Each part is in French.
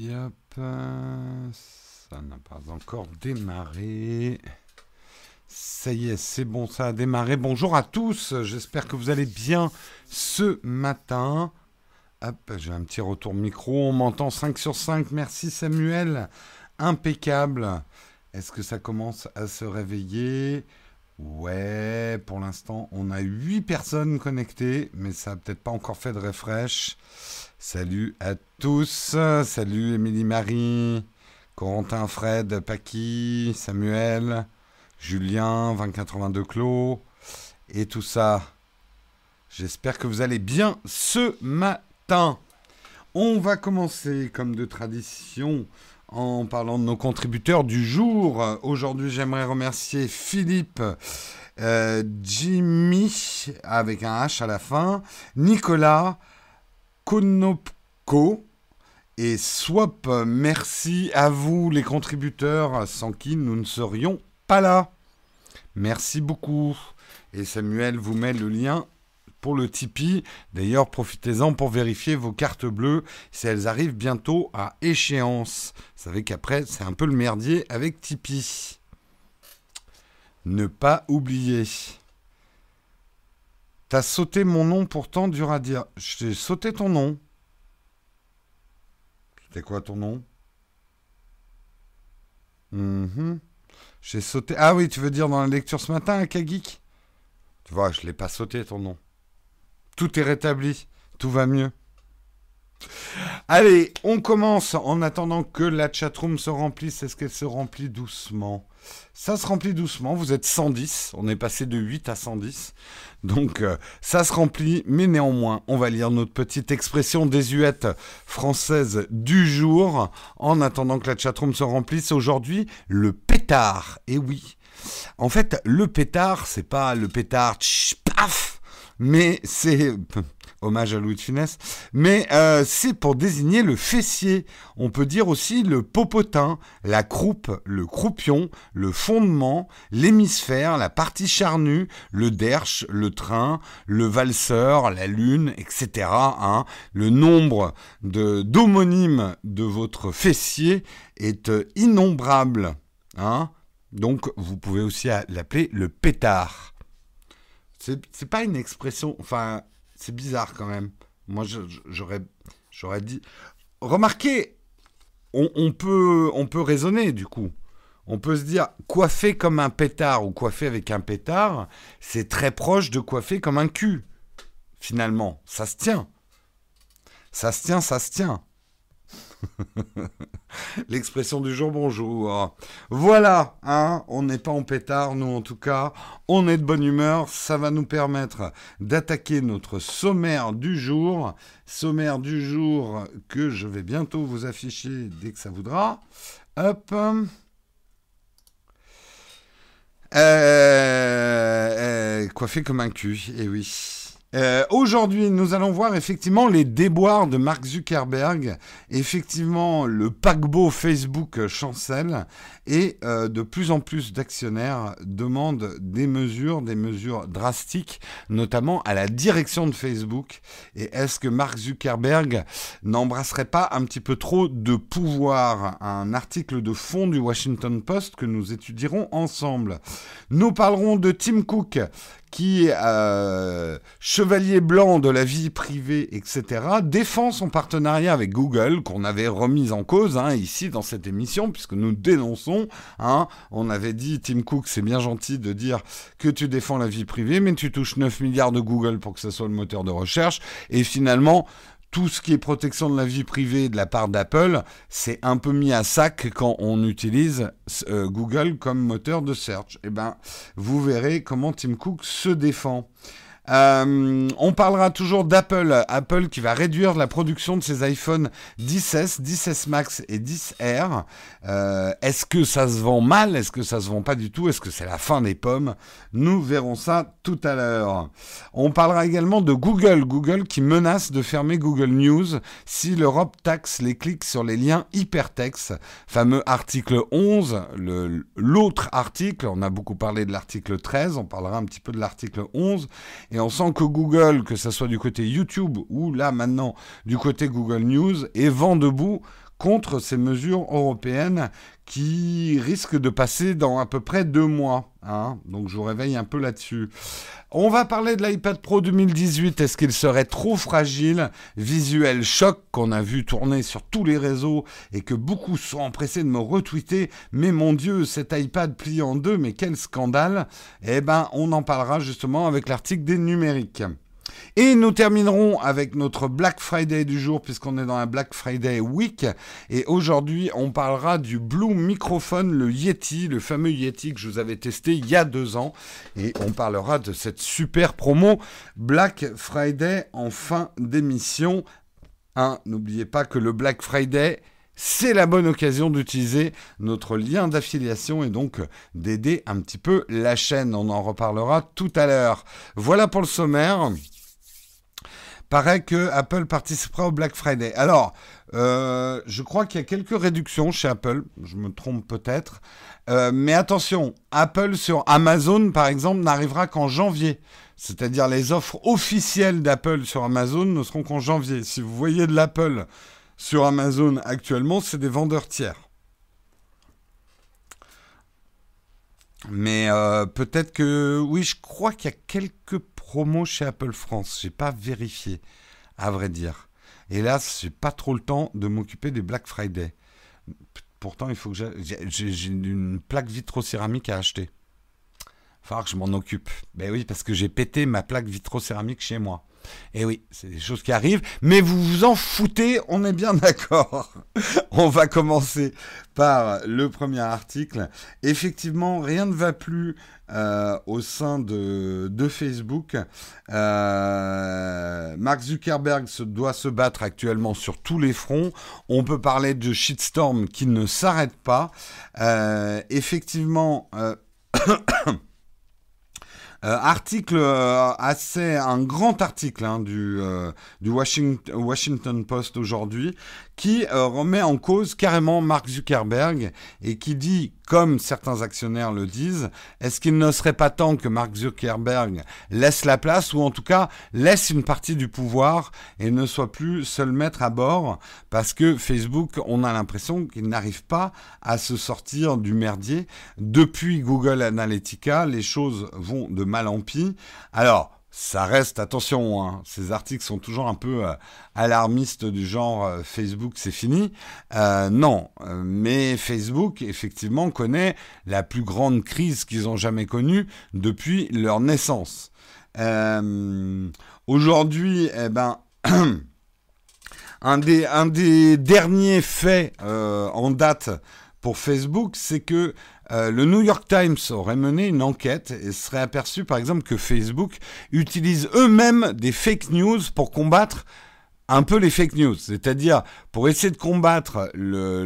Yep, ça n'a pas encore démarré. Ça y est, c'est bon, ça a démarré. Bonjour à tous, j'espère que vous allez bien ce matin. Hop, j'ai un petit retour micro, on m'entend 5 sur 5, merci Samuel. Impeccable. Est-ce que ça commence à se réveiller? Ouais, pour l'instant, on a 8 personnes connectées, mais ça n'a peut-être pas encore fait de refresh. Salut à tous. Salut Émilie Marie, Corentin, Fred, Paki, Samuel, Julien, 2082 Clos et tout ça. J'espère que vous allez bien ce matin. On va commencer comme de tradition en parlant de nos contributeurs du jour. Aujourd'hui, j'aimerais remercier Philippe, euh, Jimmy avec un H à la fin, Nicolas, Konopko et Swap. Merci à vous les contributeurs sans qui nous ne serions pas là. Merci beaucoup. Et Samuel vous met le lien pour le Tipeee. D'ailleurs, profitez-en pour vérifier vos cartes bleues si elles arrivent bientôt à échéance. Vous savez qu'après, c'est un peu le merdier avec Tipeee. Ne pas oublier. T'as sauté mon nom pourtant, dur à dire. J'ai sauté ton nom. C'était quoi ton nom? Mhm. J'ai sauté. Ah oui, tu veux dire dans la lecture ce matin, Kagik Tu vois, je l'ai pas sauté ton nom. Tout est rétabli. Tout va mieux. Allez, on commence en attendant que la chatroom se remplisse. Est-ce qu'elle se remplit doucement? Ça se remplit doucement. Vous êtes 110. On est passé de 8 à 110. Donc euh, ça se remplit, mais néanmoins, on va lire notre petite expression désuète française du jour en attendant que la chatroom se remplisse. Aujourd'hui, le pétard. Et oui. En fait, le pétard, c'est pas le pétard, paf, mais c'est hommage à Louis de Funès, mais euh, c'est pour désigner le fessier. On peut dire aussi le popotin, la croupe, le croupion, le fondement, l'hémisphère, la partie charnue, le derche, le train, le valseur, la lune, etc. Hein. Le nombre de d'homonymes de votre fessier est euh, innombrable. Hein. Donc vous pouvez aussi l'appeler le pétard. C'est pas une expression, enfin c'est bizarre quand même. Moi, j'aurais, dit. Remarquez, on, peut, on peut raisonner du coup. On peut se dire, coiffer comme un pétard ou coiffer avec un pétard, c'est très proche de coiffer comme un cul. Finalement, ça se tient. Ça se tient, ça se tient. L'expression du jour, bonjour. Voilà, hein, on n'est pas en pétard, nous en tout cas. On est de bonne humeur. Ça va nous permettre d'attaquer notre sommaire du jour. Sommaire du jour que je vais bientôt vous afficher dès que ça voudra. Hop. Euh, euh, coiffé comme un cul, et eh oui. Euh, aujourd'hui, nous allons voir effectivement les déboires de Mark Zuckerberg. Effectivement, le paquebot Facebook chancelle et euh, de plus en plus d'actionnaires demandent des mesures, des mesures drastiques, notamment à la direction de Facebook. Et est-ce que Mark Zuckerberg n'embrasserait pas un petit peu trop de pouvoir? Un article de fond du Washington Post que nous étudierons ensemble. Nous parlerons de Tim Cook qui, euh, chevalier blanc de la vie privée, etc., défend son partenariat avec Google, qu'on avait remis en cause hein, ici dans cette émission, puisque nous dénonçons. Hein, on avait dit, Tim Cook, c'est bien gentil de dire que tu défends la vie privée, mais tu touches 9 milliards de Google pour que ce soit le moteur de recherche. Et finalement, tout ce qui est protection de la vie privée de la part d'Apple, c'est un peu mis à sac quand on utilise euh, Google comme moteur de search. Eh ben, vous verrez comment Tim Cook se défend. Euh, on parlera toujours d'Apple. Apple qui va réduire la production de ses iPhone 10S, 10S Max et 10R. Euh, est-ce que ça se vend mal? Est-ce que ça se vend pas du tout? Est-ce que c'est la fin des pommes? Nous verrons ça tout à l'heure. On parlera également de Google. Google qui menace de fermer Google News si l'Europe taxe les clics sur les liens hypertextes. Fameux article 11. L'autre article, on a beaucoup parlé de l'article 13, on parlera un petit peu de l'article 11. Et et on sent que Google, que ce soit du côté YouTube ou là maintenant du côté Google News, est vent debout contre ces mesures européennes qui risquent de passer dans à peu près deux mois. Hein. Donc je vous réveille un peu là-dessus. On va parler de l'iPad Pro 2018. Est-ce qu'il serait trop fragile? Visuel choc qu'on a vu tourner sur tous les réseaux et que beaucoup sont empressés de me retweeter. Mais mon Dieu, cet iPad plie en deux, mais quel scandale Eh ben, on en parlera justement avec l'article des numériques. Et nous terminerons avec notre Black Friday du jour, puisqu'on est dans un Black Friday Week. Et aujourd'hui, on parlera du Blue Microphone, le Yeti, le fameux Yeti que je vous avais testé il y a deux ans. Et on parlera de cette super promo Black Friday en fin d'émission. Hein, N'oubliez pas que le Black Friday, c'est la bonne occasion d'utiliser notre lien d'affiliation et donc d'aider un petit peu la chaîne. On en reparlera tout à l'heure. Voilà pour le sommaire paraît que Apple participera au Black Friday. Alors, euh, je crois qu'il y a quelques réductions chez Apple, je me trompe peut-être. Euh, mais attention, Apple sur Amazon, par exemple, n'arrivera qu'en janvier. C'est-à-dire les offres officielles d'Apple sur Amazon ne seront qu'en janvier. Si vous voyez de l'Apple sur Amazon actuellement, c'est des vendeurs tiers. Mais euh, peut-être que oui, je crois qu'il y a quelques promo chez Apple France. J'ai pas vérifié, à vrai dire. Hélas, j'ai pas trop le temps de m'occuper des Black Friday. Pourtant, il faut que j'ai une plaque vitro-céramique à acheter. Il que je m'en occupe. Ben oui, parce que j'ai pété ma plaque vitro-céramique chez moi. Et eh oui, c'est des choses qui arrivent, mais vous vous en foutez, on est bien d'accord. on va commencer par le premier article. Effectivement, rien ne va plus euh, au sein de, Facebook. Euh, Mark Zuckerberg doit se battre actuellement sur tous les fronts. On peut parler de shitstorm qui ne s'arrête pas. Euh, effectivement... Euh, article euh, assez, un grand article hein, du, euh, du Washington, Washington Post aujourd'hui qui remet en cause carrément Mark Zuckerberg et qui dit comme certains actionnaires le disent, est-ce qu'il ne serait pas temps que Mark Zuckerberg laisse la place ou en tout cas laisse une partie du pouvoir et ne soit plus seul maître à bord parce que Facebook, on a l'impression qu'il n'arrive pas à se sortir du merdier. Depuis Google Analytica, les choses vont de mal en pis. Alors, ça reste, attention, hein, ces articles sont toujours un peu euh, alarmistes du genre euh, Facebook c'est fini. Euh, non, mais Facebook effectivement connaît la plus grande crise qu'ils ont jamais connue depuis leur naissance. Aujourd'hui, eh ben, un, des, un des derniers faits en date pour Facebook, c'est que euh, le New York Times aurait mené une enquête et serait aperçu par exemple que Facebook utilise eux-mêmes des fake news pour combattre un peu les fake news, c'est-à-dire pour essayer de combattre le,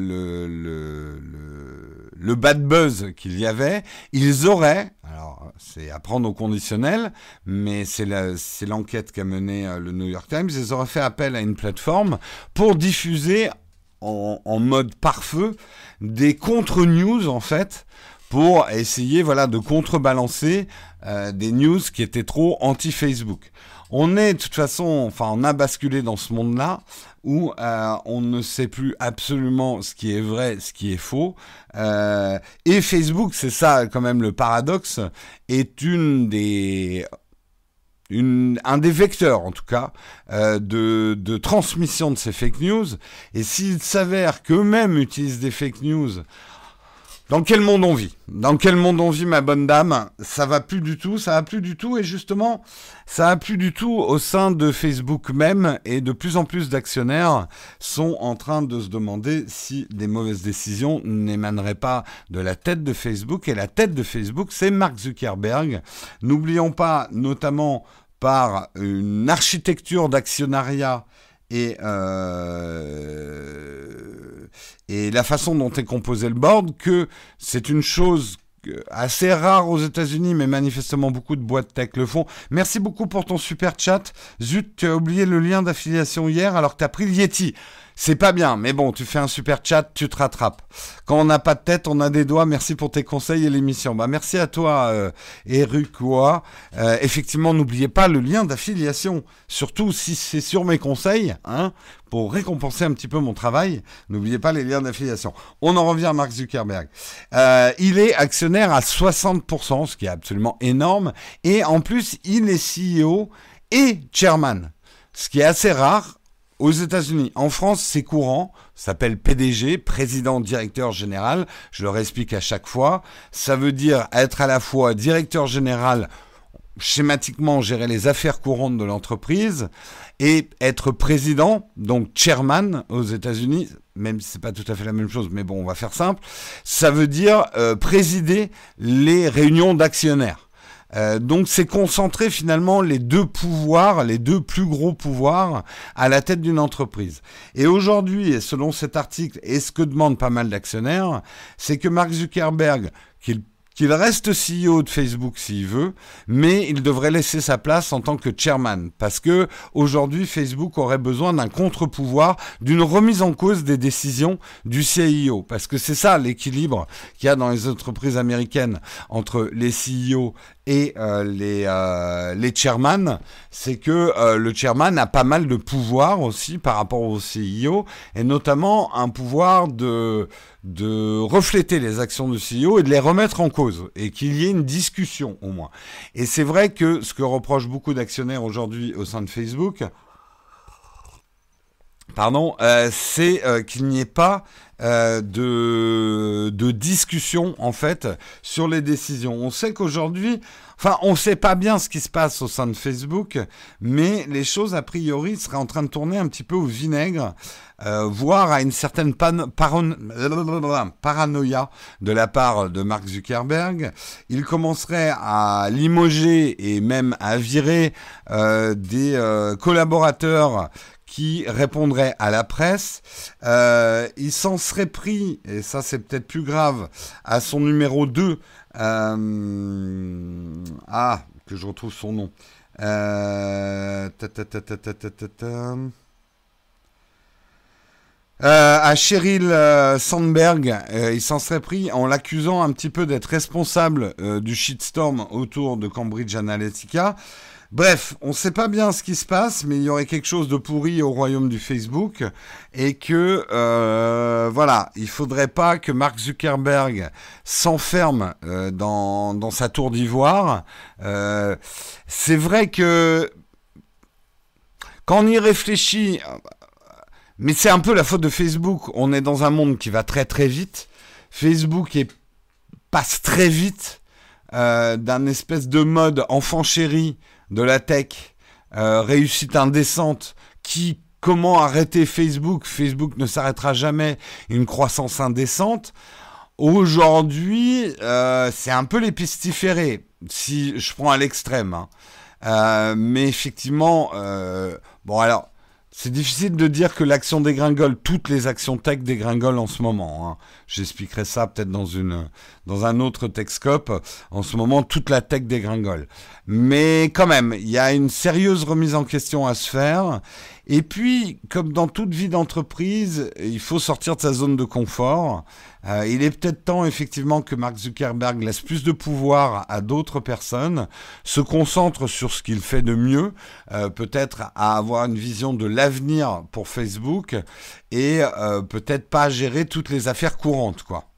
le, bad buzz qu'il y avait, ils auraient, alors c'est à prendre au conditionnel, mais c'est l'enquête qu'a menée euh, le New York Times, ils auraient fait appel à une plateforme pour diffuser en, mode pare-feu des contre-news en fait pour essayer voilà de contrebalancer euh, des news qui étaient trop anti-Facebook. On est de toute façon, enfin on a basculé dans ce monde-là où euh, on ne sait plus absolument ce qui est vrai, ce qui est faux. Euh, et Facebook, c'est ça quand même le paradoxe, est une des un des vecteurs en tout cas euh, de, transmission de ces fake news. Et s'il s'avère qu'eux-mêmes utilisent des fake news, dans quel monde on vit? Dans quel monde on vit, ma bonne dame? Ça va plus du tout, ça va plus du tout. Et justement, ça va plus du tout au sein de Facebook même. Et de plus en plus d'actionnaires sont en train de se demander si des mauvaises décisions n'émaneraient pas de la tête de Facebook. Et la tête de Facebook, c'est Mark Zuckerberg. N'oublions pas notamment par une architecture d'actionnariat et, euh, et la façon dont est composé le board que c'est une chose assez rare aux États-Unis, mais manifestement beaucoup de boîtes tech le font. Merci beaucoup pour ton super chat. Zut, tu as oublié le lien d'affiliation hier alors que tu as pris le Yeti. C'est pas bien, mais bon, tu fais un super chat, tu te rattrapes. Quand on n'a pas de tête, on a des doigts. Merci pour tes conseils et l'émission. Bah, merci à toi, euh, Euh, effectivement, n'oubliez pas le lien d'affiliation, surtout si c'est sur mes conseils, hein, pour récompenser un petit peu mon travail. N'oubliez pas les liens d'affiliation. On en revient à Mark Zuckerberg. Euh, il est actionnaire à 60%, ce qui est absolument énorme, et en plus, il est CEO et chairman, ce qui est assez rare aux États-Unis. En France, c'est courant, s'appelle PDG, président directeur général, je le explique à chaque fois. Ça veut dire être à la fois directeur général, schématiquement gérer les affaires courantes de l'entreprise, et être président, donc chairman aux États-Unis, même si c'est pas tout à fait la même chose, mais bon, on va faire simple. Ça veut dire euh, présider les réunions d'actionnaires. Euh, donc c'est concentrer finalement les deux pouvoirs, les deux plus gros pouvoirs à la tête d'une entreprise. Et aujourd'hui, selon cet article, et ce que demandent pas mal d'actionnaires, c'est que Mark Zuckerberg, qu'il qu'il reste CEO de Facebook s'il veut, mais il devrait laisser sa place en tant que chairman, parce que aujourd'hui Facebook aurait besoin d'un contre-pouvoir, d'une remise en cause des décisions du CEO, parce que c'est ça l'équilibre qu'il y a dans les entreprises américaines entre les CEO et euh, les, euh, les chairman, c'est que euh, le chairman a pas mal de pouvoir aussi par rapport au CEO, et notamment un pouvoir de de refléter les actions du CEO et de les remettre en cause et qu'il y ait une discussion au moins. Et c'est vrai que ce que reprochent beaucoup d'actionnaires aujourd'hui au sein de Facebook, pardon, c'est qu'il n'y ait pas euh, de, de discussion en fait sur les décisions. On sait qu'aujourd'hui, enfin, on ne sait pas bien ce qui se passe au sein de Facebook, mais les choses a priori seraient en train de tourner un petit peu au vinaigre euh, voire à une certaine paranoïa de la part de Mark Zuckerberg. Il commencerait à limoger et même à virer euh, des collaborateurs qui répondraient à la presse. il s'en serait pris, et ça c'est peut-être plus grave, à son numéro 2. ah, que je retrouve son nom. euh, à Cheryl euh, Sandberg, euh, il s'en serait pris en l'accusant un petit peu d'être responsable du shitstorm autour de Cambridge Analytica. Bref, on ne sait pas bien ce qui se passe, mais il y aurait quelque chose de pourri au royaume du Facebook et que voilà, il faudrait pas que Mark Zuckerberg s'enferme dans, dans sa tour d'ivoire. C'est vrai que quand on y réfléchit, mais c'est un peu la faute de Facebook. On est dans un monde qui va très très vite. Facebook passe très vite euh, d'un espèce de mode enfant chéri de la tech, euh, réussite indécente, qui comment arrêter Facebook? Facebook ne s'arrêtera jamais. Une croissance indécente. Aujourd'hui, euh, c'est un peu les pestiférés, si je prends à l'extrême. Hein. mais effectivement, bon alors, c'est difficile de dire que l'action dégringole. Toutes les actions tech dégringolent en ce moment. Hein. J'expliquerai ça peut-être dans, une, dans un autre Techscope. En ce moment, toute la tech dégringole. Mais quand même, il y a une sérieuse remise en question à se faire. Et puis, comme dans toute vie d'entreprise, il faut sortir de sa zone de confort. Euh, il est peut-être temps effectivement que Mark Zuckerberg laisse plus de pouvoir à d'autres personnes, se concentre sur ce qu'il fait de mieux, euh, peut-être à avoir une vision de l'avenir pour Facebook et euh, peut-être pas gérer toutes les affaires courantes, quoi.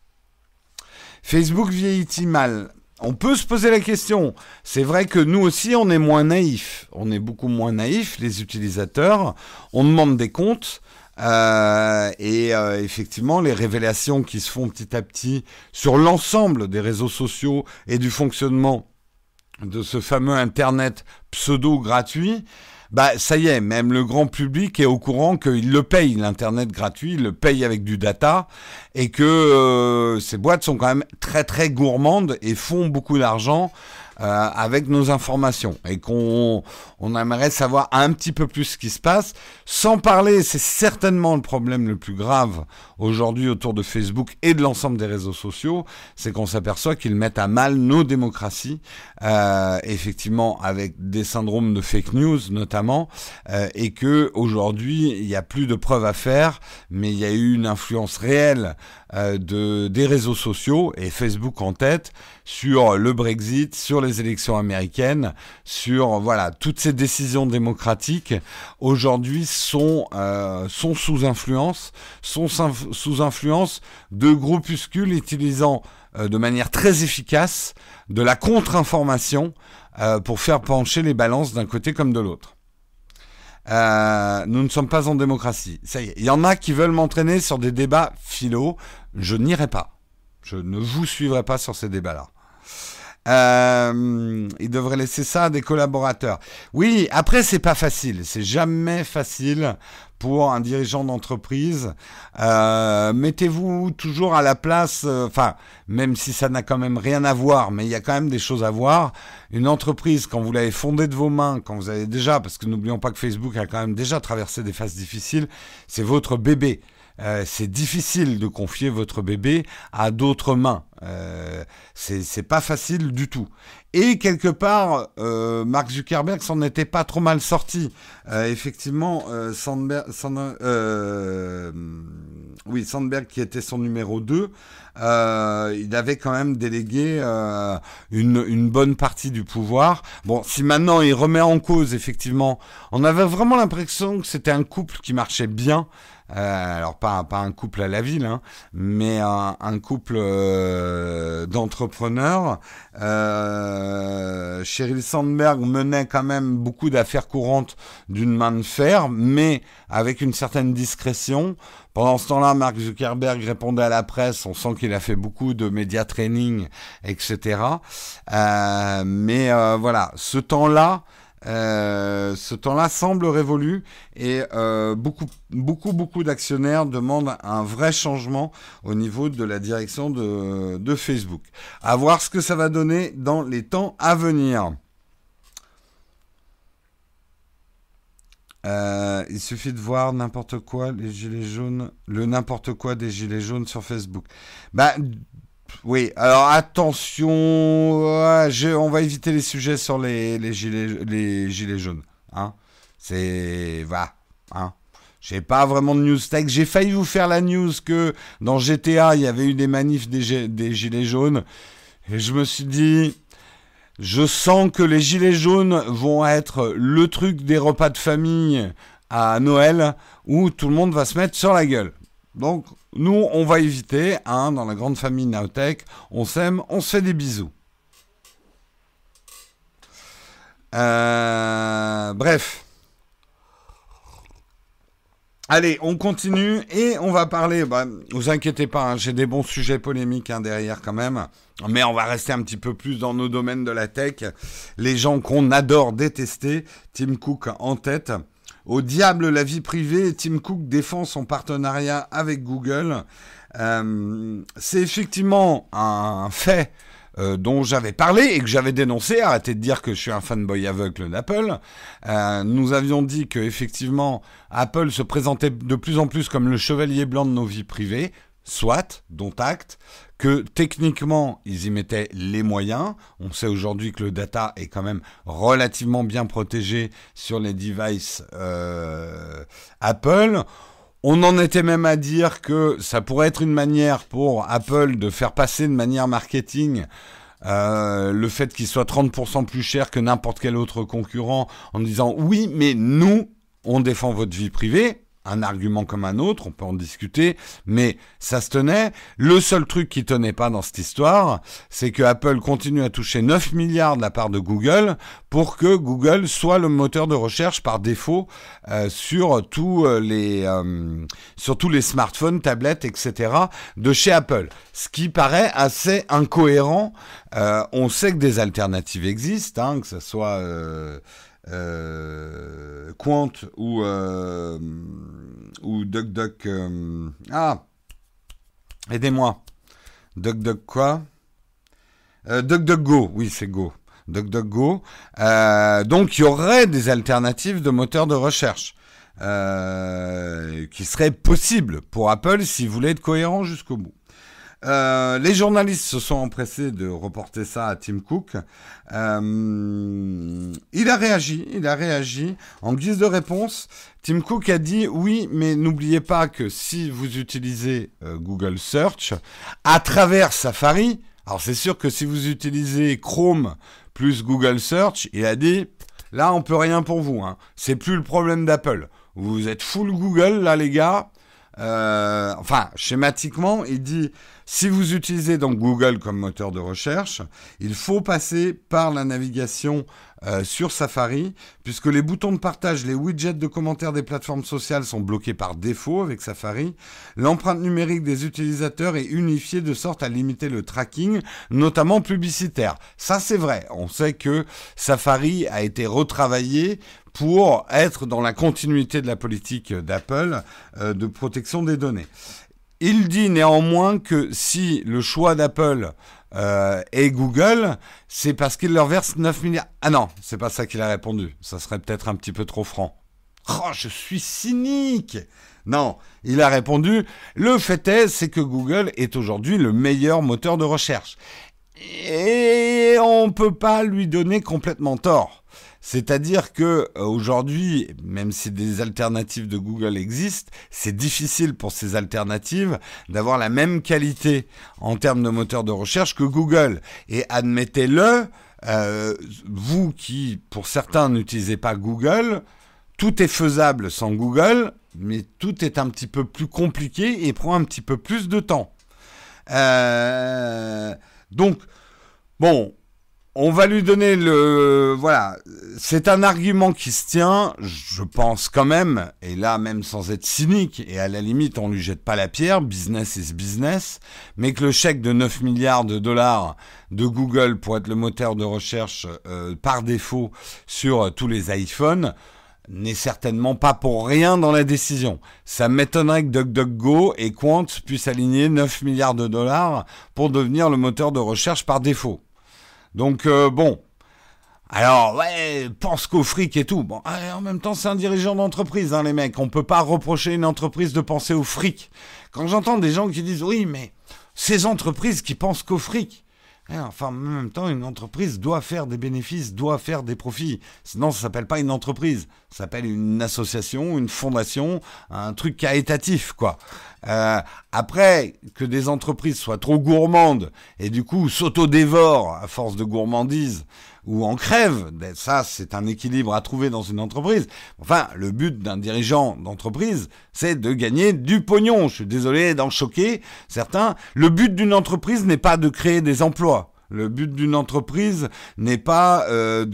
Facebook vieillit-il mal? On peut se poser la question. C'est vrai que nous aussi, on est moins naïfs. On est beaucoup moins naïfs, les utilisateurs. On demande des comptes. Euh, et euh, effectivement, les révélations qui se font petit à petit sur l'ensemble des réseaux sociaux et du fonctionnement de ce fameux Internet pseudo gratuit, bah ça y est, même le grand public est au courant qu'il le paye, l'Internet gratuit, il le paye avec du data, et que euh, ces boîtes sont quand même très très gourmandes et font beaucoup d'argent euh, avec nos informations et qu'on on aimerait savoir un petit peu plus ce qui se passe. Sans parler, c'est certainement le problème le plus grave aujourd'hui autour de Facebook et de l'ensemble des réseaux sociaux, c'est qu'on s'aperçoit qu'ils mettent à mal nos démocraties, euh, effectivement avec des syndromes de fake news notamment, euh, et que aujourd'hui il n'y a plus de preuves à faire, mais il y a eu une influence réelle euh, de, des réseaux sociaux et Facebook en tête sur le Brexit, sur les élections américaines, sur voilà toutes ces décisions démocratiques aujourd'hui sont euh, sont sous influence, sont sous influence de groupuscules utilisant euh, de manière très efficace de la contre-information pour faire pencher les balances d'un côté comme de l'autre. Euh, nous ne sommes pas en démocratie. Ça il y en a qui veulent m'entraîner sur des débats philo. Je n'irai pas. Je ne vous suivrai pas sur ces débats-là. Euh, il devrait laisser ça à des collaborateurs. Oui, après c'est pas facile, c'est jamais facile pour un dirigeant d'entreprise. Euh, mettez-vous toujours à la place, euh, enfin, même si ça n'a quand même rien à voir, mais il y a quand même des choses à voir. Une entreprise, quand vous l'avez fondée de vos mains, quand vous avez déjà, parce que n'oublions pas que Facebook a quand même déjà traversé des phases difficiles, c'est votre bébé. Euh, c'est difficile de confier votre bébé à d'autres mains. Euh, c'est pas facile du tout. Et quelque part, euh, Mark Zuckerberg s'en était pas trop mal sorti. Euh, effectivement, euh, Sandberg, oui, Sandberg qui était son numéro 2, il avait quand même délégué une, une, bonne partie du pouvoir. Bon, si maintenant il remet en cause, effectivement, on avait vraiment l'impression que c'était un couple qui marchait bien. Euh, alors pas, pas un couple à la ville, hein, mais un, un couple euh, d'entrepreneurs. Euh, Sheryl Sandberg menait quand même beaucoup d'affaires courantes d'une main de fer, mais avec une certaine discrétion. Pendant ce temps-là, Mark Zuckerberg répondait à la presse. On sent qu'il a fait beaucoup de média training, etc. Euh, mais euh, voilà, ce temps-là, euh, ce temps-là semble révolu et euh, beaucoup, beaucoup, beaucoup d'actionnaires demandent un vrai changement au niveau de la direction de, de Facebook. À voir ce que ça va donner dans les temps à venir. Euh, il suffit de voir n'importe quoi, les gilets jaunes, le n'importe quoi des gilets jaunes sur Facebook. Bah, oui, alors attention, on va éviter les sujets sur les, gilets, jaunes. Hein. C'est. Va. Hein. J'ai pas vraiment de news tech. J'ai failli vous faire la news que dans GTA, il y avait eu des manifs des, des gilets jaunes. Et je me suis dit, je sens que les gilets jaunes vont être le truc des repas de famille à Noël où tout le monde va se mettre sur la gueule. Donc, nous, on va éviter, hein, dans la grande famille Naotech, on s'aime, on se fait des bisous. Euh, bref. Allez, on continue et on va parler. Bah, vous inquiétez pas, hein, j'ai des bons sujets polémiques hein, derrière quand même. Mais on va rester un petit peu plus dans nos domaines de la tech. Les gens qu'on adore détester. Tim Cook en tête. Au diable la vie privée, Tim Cook défend son partenariat avec Google. Euh, c'est effectivement un fait euh, dont j'avais parlé et que j'avais dénoncé. Arrêtez de dire que je suis un fanboy aveugle d'Apple. Euh, nous avions dit que effectivement Apple se présentait de plus en plus comme le chevalier blanc de nos vies privées. Soit, dont acte, que techniquement, ils y mettaient les moyens. On sait aujourd'hui que le data est quand même relativement bien protégé sur les devices euh, Apple. On en était même à dire que ça pourrait être une manière pour Apple de faire passer de manière marketing euh, le fait qu'il soit 30% plus cher que n'importe quel autre concurrent en disant oui, mais nous, on défend votre vie privée un argument comme un autre, on peut en discuter, mais ça se tenait. Le seul truc qui tenait pas dans cette histoire, c'est que Apple continue à toucher 9 milliards de la part de Google pour que Google soit le moteur de recherche par défaut euh, sur tous euh, les euh, sur tous les smartphones, tablettes, etc. de chez Apple. Ce qui paraît assez incohérent. on sait que des alternatives existent, hein, que ce soit euh, Quant ou, euh, ou. Euh, ah Aidez-moi. DuckDuck quoi? Euh, DuckDuckGo, oui, c'est Go. DuckDuckGo. Donc il y aurait des alternatives de moteurs de recherche qui seraient possibles pour Apple s'ils voulaient être cohérents jusqu'au bout. Euh, les journalistes se sont empressés de reporter ça à Tim Cook. Euh, il a réagi, il a réagi. En guise de réponse, Tim Cook a dit oui, mais n'oubliez pas que si vous utilisez euh, Google Search à travers Safari, alors c'est sûr que si vous utilisez Chrome plus Google Search, il a dit là on peut rien pour vous. Hein. C'est plus le problème d'Apple. Vous êtes full Google là les gars. Enfin, schématiquement, il dit si vous utilisez donc Google comme moteur de recherche, il faut passer par la navigation euh, sur Safari, puisque les boutons de partage, les widgets de commentaires des plateformes sociales sont bloqués par défaut avec Safari. L'empreinte numérique des utilisateurs est unifiée de sorte à limiter le tracking, notamment publicitaire. Ça c'est vrai. On sait que Safari a été retravaillé pour être dans la continuité de la politique d'Apple euh, de protection des données. Il dit néanmoins que si le choix d'Apple euh, est Google, c'est parce qu'il leur verse 9 milliards. Ah non, c'est pas ça qu'il a répondu. Ça serait peut-être un petit peu trop franc. Oh, je suis cynique. Non, il a répondu, le fait est, c'est que Google est aujourd'hui le meilleur moteur de recherche. Et on peut pas lui donner complètement tort. C'est-à-dire que euh, aujourd'hui, même si des alternatives de Google existent, c'est difficile pour ces alternatives d'avoir la même qualité en termes de moteur de recherche que Google. Et admettez-le, euh, vous qui, pour certains, n'utilisez pas Google, tout est faisable sans Google, mais tout est un petit peu plus compliqué et prend un petit peu plus de temps. Euh, donc, bon, on va lui donner le... Voilà, c'est un argument qui se tient, je pense quand même, et là même sans être cynique, et à la limite on lui jette pas la pierre, business is business, mais que le chèque de 9 milliards de dollars de Google pour être le moteur de recherche euh, par défaut sur tous les iPhones n'est certainement pas pour rien dans la décision. Ça m'étonnerait que DuckDuckGo et Quant puissent aligner 9 milliards de dollars pour devenir le moteur de recherche par défaut. Donc euh, bon. Alors, ouais, pense qu'au fric et tout. Bon, en même temps, c'est un dirigeant d'entreprise, hein, les mecs. On peut pas reprocher une entreprise de penser au fric. Quand j'entends des gens qui disent, oui, mais ces entreprises qui pensent qu'au fric, eh, enfin, en même temps, une entreprise doit faire des bénéfices, doit faire des profits. Sinon, ça s'appelle pas une entreprise. Ça s'appelle une association, une fondation, un truc caritatif, quoi. Euh, après, que des entreprises soient trop gourmandes et du coup s'auto-dévorent à force de gourmandise ou en crèvent, ben, ça c'est un équilibre à trouver dans une entreprise. Enfin, le but d'un dirigeant d'entreprise, c'est de gagner du pognon. Je suis désolé d'en choquer certains. Le but d'une entreprise n'est pas de créer des emplois. Le but d'une entreprise n'est pas euh,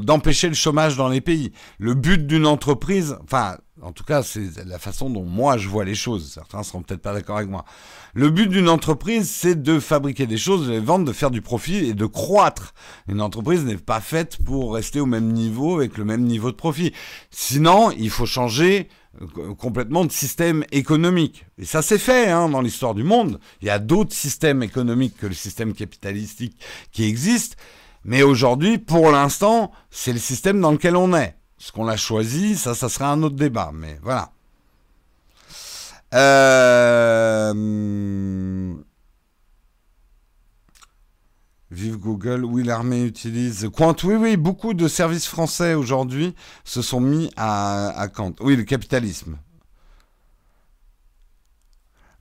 d'empêcher le chômage dans les pays. Le but d'une entreprise, enfin, en tout cas, c'est la façon dont moi je vois les choses. Certains seront peut-être pas d'accord avec moi. Le but d'une entreprise, c'est de fabriquer des choses, de les vendre, de faire du profit et de croître. Une entreprise n'est pas faite pour rester au même niveau avec le même niveau de profit. Sinon, il faut changer complètement de système économique. Et ça s'est fait hein, dans l'histoire du monde. Il y a d'autres systèmes économiques que le système capitalistique qui existent. Mais aujourd'hui, pour l'instant, c'est le système dans lequel on est. Ce qu'on a choisi, ça, ça sera un autre débat. Mais voilà. Euh... Vive Google, oui l'armée utilise Quant, oui oui, beaucoup de services français aujourd'hui se sont mis à, à Quant. Oui, le capitalisme.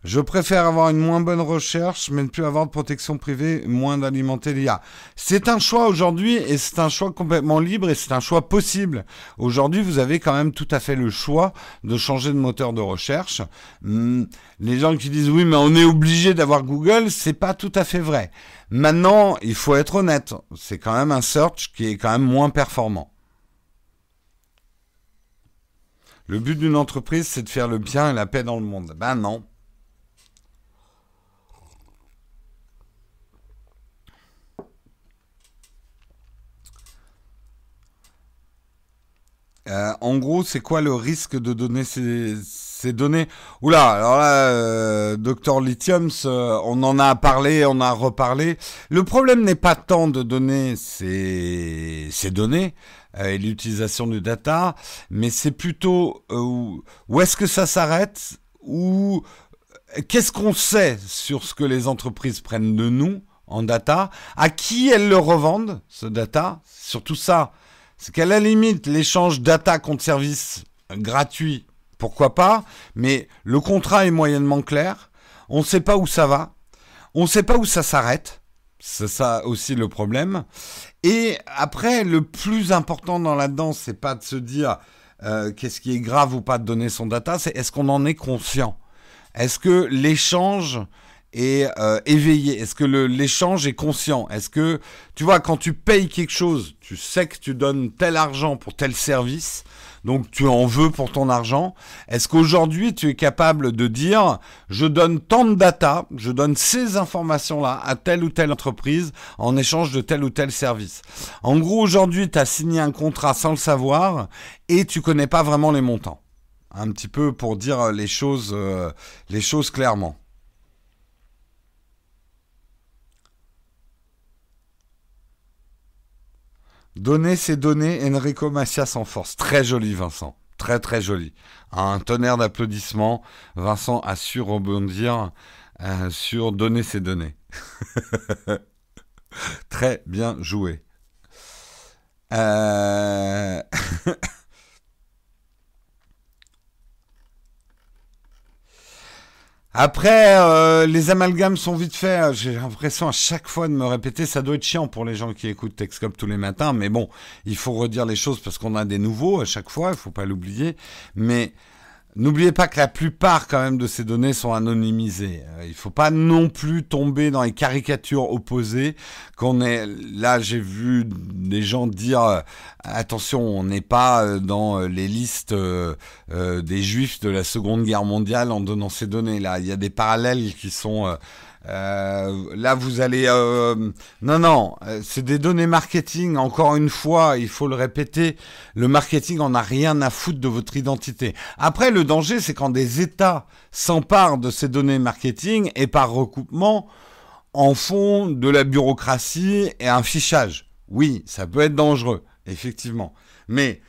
Je préfère avoir une moins bonne recherche, mais ne plus avoir de protection privée, moins d'alimenter l'IA. C'est un choix aujourd'hui et c'est un choix complètement libre et c'est un choix possible. Aujourd'hui, vous avez quand même tout à fait le choix de changer de moteur de recherche. Hmm, les gens qui disent oui, mais on est obligé d'avoir Google, c'est pas tout à fait vrai. Maintenant, il faut être honnête. C'est quand même un search qui est quand même moins performant. Le but d'une entreprise, c'est de faire le bien et la paix dans le monde. Ben non. Euh, en gros, c'est quoi le risque de donner ces, données? Oula, alors là, euh, Dr Lithium, on en a parlé, on a reparlé. Le problème n'est pas tant de donner ces, ces données euh, et l'utilisation du data, mais c'est plutôt euh, où est-ce que ça s'arrête? Ou qu'est-ce qu'on sait sur ce que les entreprises prennent de nous en data, à qui elles le revendent, ce data, surtout ça, c'est qu'à la limite, l'échange data contre service gratuit, pourquoi pas, mais le contrat est moyennement clair, on ne sait pas où ça va, on ne sait pas où ça s'arrête, c'est ça aussi le problème. Et après, le plus important dans là-dedans, c'est pas de se dire euh, qu'est-ce qui est grave ou pas de donner son data, c'est est-ce qu'on en est conscient? Est-ce que l'échange est euh, éveillé Est-ce que l'échange est conscient? Est-ce que, tu vois, quand tu payes quelque chose, tu sais que tu donnes tel argent pour tel service, donc tu en veux pour ton argent. Est-ce qu'aujourd'hui tu es capable de dire je donne tant de data, je donne ces informations-là à telle ou telle entreprise en échange de tel ou tel service? En gros, aujourd'hui tu as signé un contrat sans le savoir et tu connais pas vraiment les montants. Un petit peu pour dire les choses, euh, les choses clairement. Donner ces données, Enrico Macias en force. Très joli, Vincent. Très, très joli. Un tonnerre d'applaudissements. Vincent a su rebondir euh, sur donner ces données. très bien joué. Euh... Après, euh, les amalgames sont vite faits. J'ai l'impression à chaque fois de me répéter, ça doit être chiant pour les gens qui écoutent Texcop tous les matins. Mais bon, il faut redire les choses parce qu'on a des nouveaux à chaque fois, il faut pas l'oublier. Mais N'oubliez pas que la plupart quand même de ces données sont anonymisées. Euh, il ne faut pas non plus tomber dans les caricatures opposées. Qu'on est là, j'ai vu des gens dire euh, attention, on n'est pas euh, dans les listes des juifs de la Seconde Guerre mondiale en donnant ces données là. Il y a des parallèles qui sont euh, là, vous allez... Euh, non, non, euh, c'est des données marketing. Encore une fois, il faut le répéter, le marketing en a rien à foutre de votre identité. Après, le danger, c'est quand des États s'emparent de ces données marketing et par recoupement en font de la bureaucratie et un fichage. Oui, ça peut être dangereux, effectivement. Mais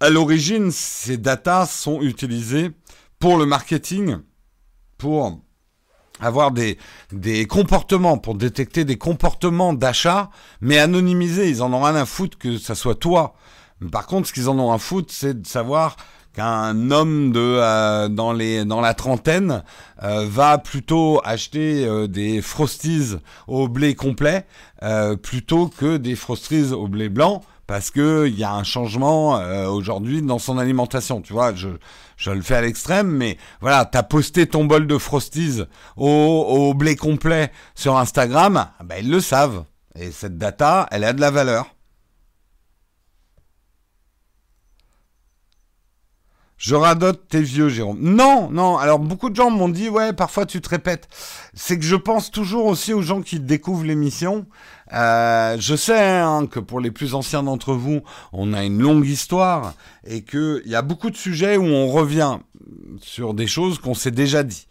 à l'origine, ces datas sont utilisées pour le marketing, pour avoir des, des comportements, pour détecter des comportements d'achat, mais anonymisés. Ils en ont rien à foutre que ça soit toi. Par contre, ce qu'ils en ont à foutre, c'est de savoir qu'un homme de euh, dans les dans la trentaine euh, va plutôt acheter euh, des frosties au blé complet plutôt que des frosties au blé blanc parce que il y a un changement aujourd'hui dans son alimentation. Tu vois, je je le fais à l'extrême, mais voilà, t'as posté ton bol de Frosties au, blé complet sur Instagram, ah ben ils le savent. Et cette data, elle a de la valeur. Je radote tes vieux, Jérôme. Non, non. Alors, beaucoup de gens m'ont dit, ouais, parfois tu te répètes. C'est que je pense toujours aussi aux gens qui découvrent l'émission. Euh, je sais hein, que pour les plus anciens d'entre vous, on a une longue histoire et qu'il y a beaucoup de sujets où on revient sur des choses qu'on s'est déjà dit.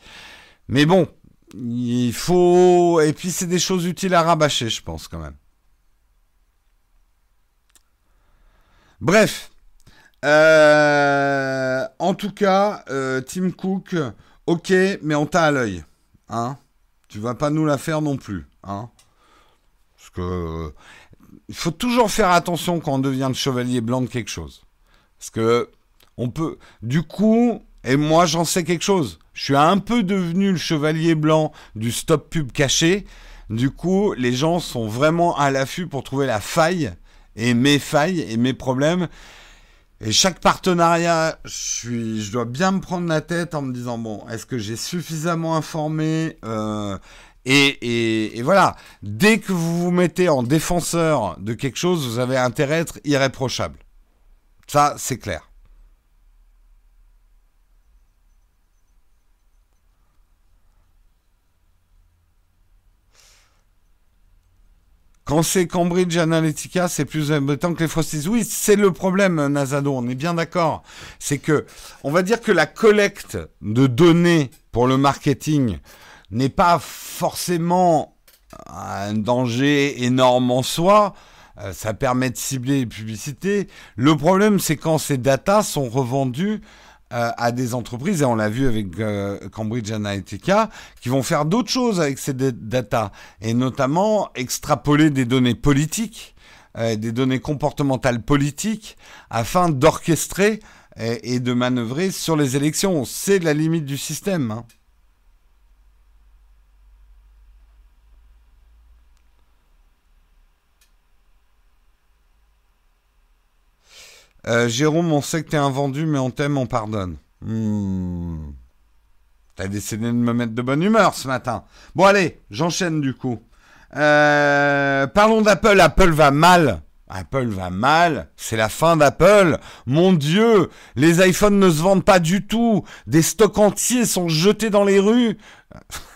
Mais bon, il faut... Et puis c'est des choses utiles à rabâcher, je pense quand même. Bref, euh, en tout cas, euh, Tim Cook, ok, mais on t'a à l'œil. Hein tu vas pas nous la faire non plus. Hein que il faut toujours faire attention quand on devient le chevalier blanc de quelque chose. Parce que on peut. Du coup, et moi j'en sais quelque chose. Je suis un peu devenu le chevalier blanc du stop pub caché. Du coup, les gens sont vraiment à l'affût pour trouver la faille et mes failles et mes problèmes. Et chaque partenariat, je dois bien me prendre la tête en me disant bon, est-ce que j'ai suffisamment informé euh, et, voilà, dès que vous vous mettez en défenseur de quelque chose, vous avez intérêt à être irréprochable. Ça, c'est clair. Quand c'est Cambridge Analytica, c'est plus embêtant que les Frosties. Oui, c'est le problème, Nazado, on est bien d'accord. C'est que, on va dire que la collecte de données pour le marketing n'est pas forcément un danger énorme en soi. Euh, ça permet de cibler les publicités. Le problème, c'est quand ces datas sont revendus euh, à des entreprises, et on l'a vu avec euh, Cambridge Analytica, qui vont faire d'autres choses avec ces data, et notamment extrapoler des données politiques, des données comportementales politiques, afin d'orchestrer et, de manœuvrer sur les élections. C'est la limite du système. Hein. Euh, Jérôme, on sait que t'es un vendu, mais on t'aime, on pardonne. Hmm. T'as décidé de me mettre de bonne humeur ce matin. Bon, allez, j'enchaîne du coup. Euh, parlons d'Apple. Apple va mal. Apple va mal. C'est la fin d'Apple. Mon Dieu, les iPhones ne se vendent pas du tout. Des stocks entiers sont jetés dans les rues.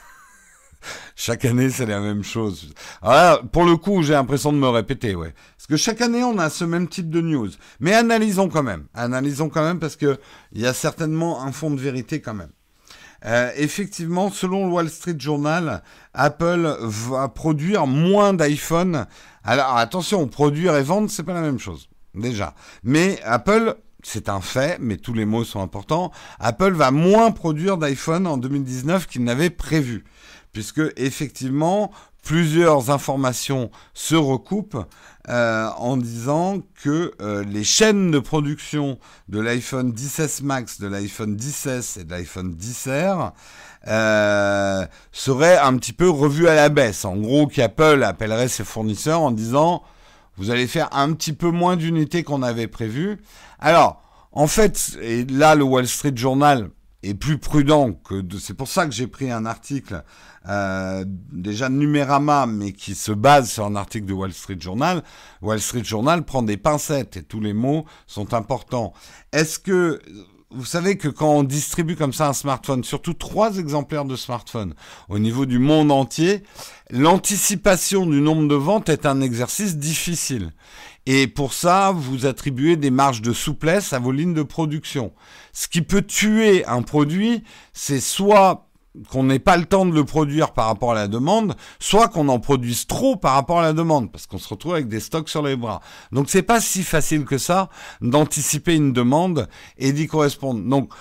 chaque année, c'est la même chose. Alors pour le coup, j'ai l'impression de me répéter, ouais. Parce que chaque année, on a ce même type de news. Mais analysons quand même. Analysons quand même parce que il y a certainement un fond de vérité quand même. Euh, effectivement, selon le Wall Street Journal, Apple va produire moins d'iPhone. Alors attention, produire et vendre, c'est pas la même chose, déjà. Mais Apple c'est un fait, mais tous les mots sont importants. Apple va moins produire d'iPhone en 2019 qu'il n'avait prévu puisque effectivement plusieurs informations se recoupent euh, en disant que euh, les chaînes de production de l'iPhone 16 Max, de l'iPhone 16 et de l'iPhone 10R euh, seraient un petit peu revues à la baisse. En gros, qu'Apple appellerait ses fournisseurs en disant vous allez faire un petit peu moins d'unités qu'on avait prévu. Alors, en fait, et là, le Wall Street Journal est plus prudent que c'est pour ça que j'ai pris un article euh, déjà Numérama, mais qui se base sur un article de Wall Street Journal. Wall Street Journal prend des pincettes et tous les mots sont importants. Est-ce que vous savez que quand on distribue comme ça un smartphone, surtout trois exemplaires de smartphone au niveau du monde entier, l'anticipation du nombre de ventes est un exercice difficile. Et pour ça, vous attribuez des marges de souplesse à vos lignes de production. Ce qui peut tuer un produit, c'est soit qu'on n'ait pas le temps de le produire par rapport à la demande, soit qu'on en produise trop par rapport à la demande, parce qu'on se retrouve avec des stocks sur les bras. Donc c'est pas si facile que ça d'anticiper une demande et d'y correspondre. Donc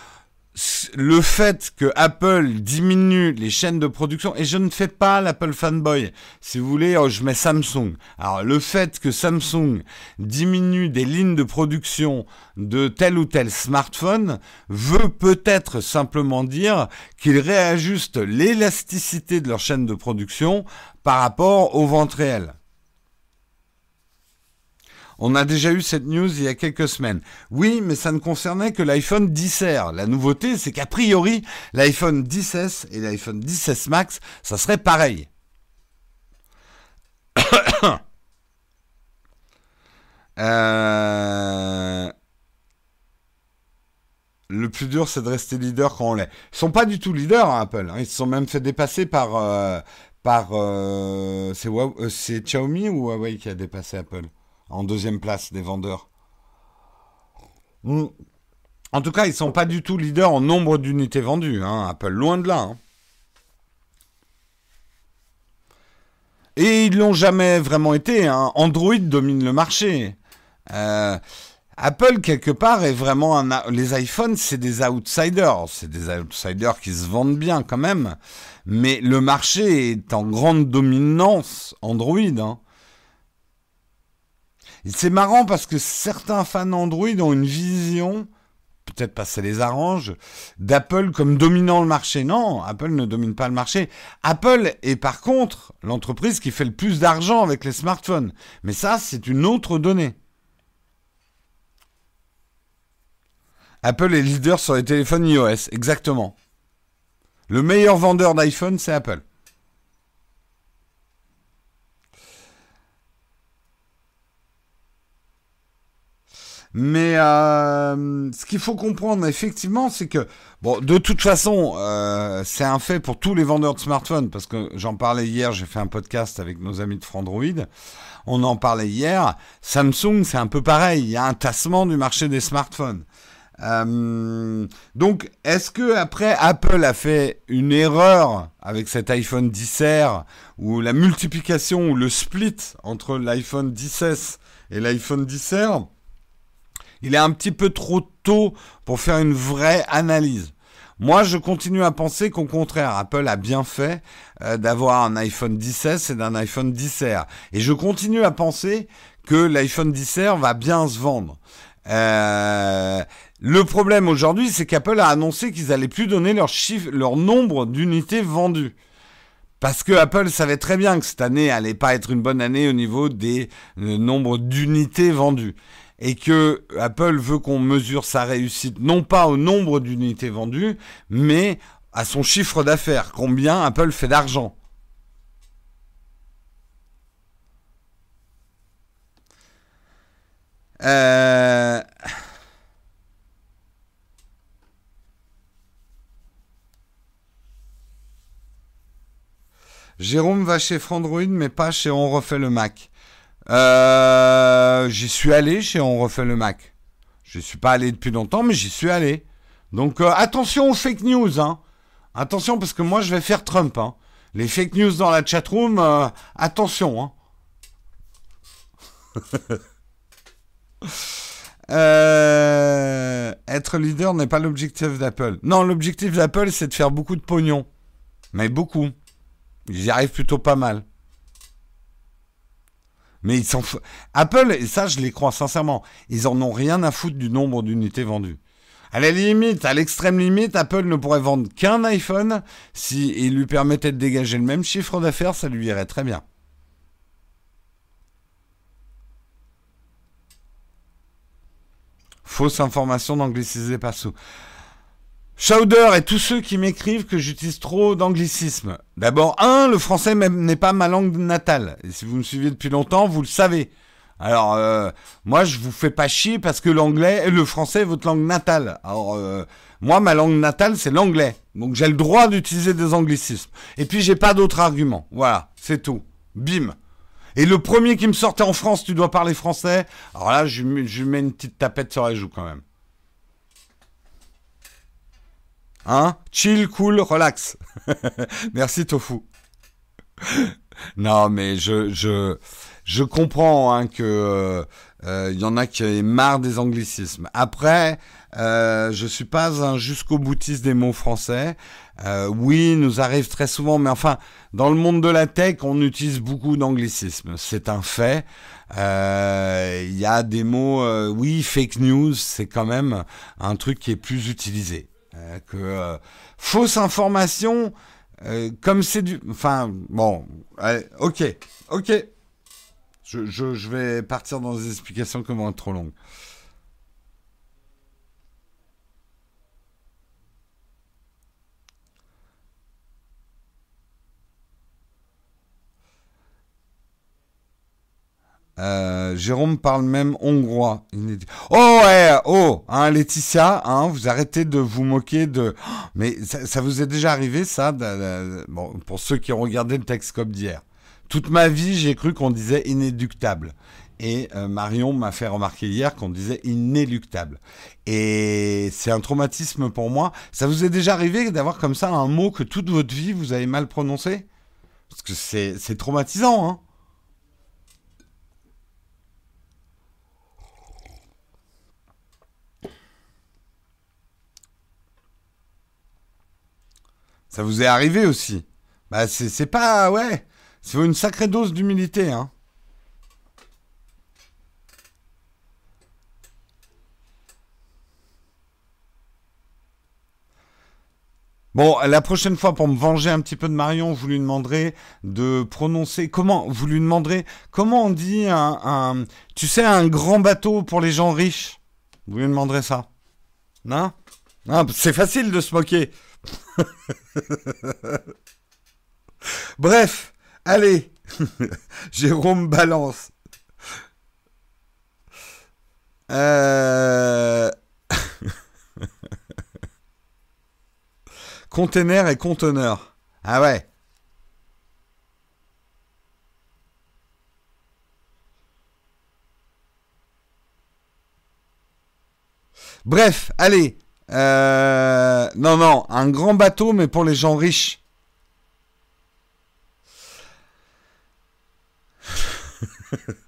le fait que Apple diminue les chaînes de production, et je ne fais pas l'Apple fanboy, si vous voulez, oh, je mets Samsung. Alors le fait que Samsung diminue des lignes de production de tel ou tel smartphone veut peut-être simplement dire qu'ils réajustent l'élasticité de leur chaîne de production par rapport aux ventes réelles. On a déjà eu cette news il y a quelques semaines. Oui, mais ça ne concernait que l'iPhone 10R. La nouveauté, c'est qu'a priori, l'iPhone 10S et l'iPhone 10S Max, ça serait pareil. Euh, le plus dur, c'est de rester leader quand on l'est. Ils sont pas du tout leaders, hein, Apple. Hein. Ils se sont même fait dépasser par... Euh, par euh, c'est Xiaomi ou Huawei qui a dépassé Apple? En deuxième place des vendeurs. Hmm. En tout cas, ils sont pas du tout leaders en nombre d'unités vendues, hein, Apple, loin de là. Hein. Et ils l'ont jamais vraiment été. Hein. Android domine le marché. Euh, Apple, quelque part, est vraiment un... Les iPhones, c'est des outsiders. C'est des outsiders qui se vendent bien quand même. Mais le marché est en grande dominance Android. C'est marrant parce que certains fans Android ont une vision, peut-être pas ça les arrange, d'Apple comme dominant le marché. Non, Apple ne domine pas le marché. Apple est par contre l'entreprise qui fait le plus d'argent avec les smartphones. Mais ça, c'est une autre donnée. Apple est leader sur les téléphones iOS, exactement. Le meilleur vendeur d'iPhone, c'est Apple. Mais euh, ce qu'il faut comprendre, effectivement, c'est que, bon, de toute façon, euh, c'est un fait pour tous les vendeurs de smartphones, parce que j'en parlais hier, j'ai fait un podcast avec nos amis de Frandroid, on en parlait hier, Samsung, c'est un peu pareil, il y a un tassement du marché des smartphones. Euh, donc, est-ce que après Apple a fait une erreur avec cet iPhone 10R ou la multiplication ou le split entre l'iPhone 10S et l'iPhone 10R Il est un petit peu trop tôt pour faire une vraie analyse. Moi, je continue à penser qu'au contraire, Apple a bien fait euh, d'avoir un iPhone 10S et d'un iPhone 10R. Et je continue à penser que l'iPhone 10R va bien se vendre. Euh, le problème aujourd'hui, c'est qu'Apple a annoncé qu'ils allaient plus donner leur nombre d'unités vendues. Parce que Apple savait très bien que cette année allait pas être une bonne année au niveau des euh, nombres d'unités vendues. Et que Apple veut qu'on mesure sa réussite non pas au nombre d'unités vendues, mais à son chiffre d'affaires. Combien Apple fait d'argent. Euh... Jérôme va chez Frandroid, mais pas chez On refait le Mac. Euh, j'y suis allé chez On refait le Mac. Je suis pas allé depuis longtemps, mais j'y suis allé. Donc euh, attention aux fake news, hein. Attention parce que moi je vais faire Trump, hein. Les fake news dans la chatroom, euh, attention, hein. être leader n'est pas l'objectif d'Apple. Non, l'objectif d'Apple, c'est de faire beaucoup de pognon. Mais beaucoup. Ils y arrivent plutôt pas mal. Mais ils s'en Apple, et ça je les crois sincèrement, ils en ont rien à foutre du nombre d'unités vendues. À la limite, à l'extrême limite, Apple ne pourrait vendre qu'un iPhone si il lui permettait de dégager le même chiffre d'affaires, ça lui irait très bien. Fausse information d'angliciser sous. Schauder et tous ceux qui m'écrivent que j'utilise trop d'anglicisme. D'abord, un, le français n'est pas ma langue natale. Et si vous me suivez depuis longtemps, vous le savez. Alors, euh, moi, je vous fais pas chier parce que l'anglais, le français est votre langue natale. Alors, euh, moi, ma langue natale, c'est l'anglais. Donc, j'ai le droit d'utiliser des anglicismes. Et puis, j'ai pas d'autres arguments. Voilà, c'est tout. Bim. Et le premier qui me sortait en France, tu dois parler français. Alors là, je, je mets une petite tapette sur la joue quand même. Hein? Chill, cool, relax. Merci Tofu. non, mais je, je, je comprends hein, que il euh, euh, y en a qui aient marre des anglicismes. Après, euh, je suis pas un jusqu'au boutiste des mots français. Euh, oui, nous arrive très souvent, mais enfin, dans le monde de la tech, on utilise beaucoup d'anglicismes. C'est un fait. Il y a des mots, oui, fake news, c'est quand même un truc qui est plus utilisé. Euh, que euh, fausse information, euh, comme c'est du... Enfin, bon, ok, ok. Je, je, vais partir dans des explications vont être trop longues. Euh, Jérôme parle même hongrois. Oh ouais, oh, hein, Laetitia, hein, vous arrêtez de vous moquer de. Mais ça, vous est déjà arrivé ça bon, Pour ceux qui ont regardé le Texcope d'hier. Toute ma vie, j'ai cru qu'on disait inéductable. Et euh, Marion m'a fait remarquer hier qu'on disait inéluctable. Et c'est un traumatisme pour moi. Ça vous est déjà arrivé d'avoir comme ça un mot que toute votre vie vous avez mal prononcé? Parce que c'est traumatisant, hein Ça vous est arrivé aussi. Bah, c'est pas. Ouais. C'est une sacrée dose d'humilité, hein. Bon, la prochaine fois, pour me venger un petit peu de Marion, vous lui demanderez de prononcer comment. Vous lui demanderez comment on dit un, un tu sais, un grand bateau pour les gens riches? Vous lui demanderez ça. Non, non c'est facile de se moquer. Bref, allez, Jérôme balance. Euh... Container et conteneur. Ah ouais. Bref, allez. Euh, non, non, un grand bateau, mais pour les gens riches.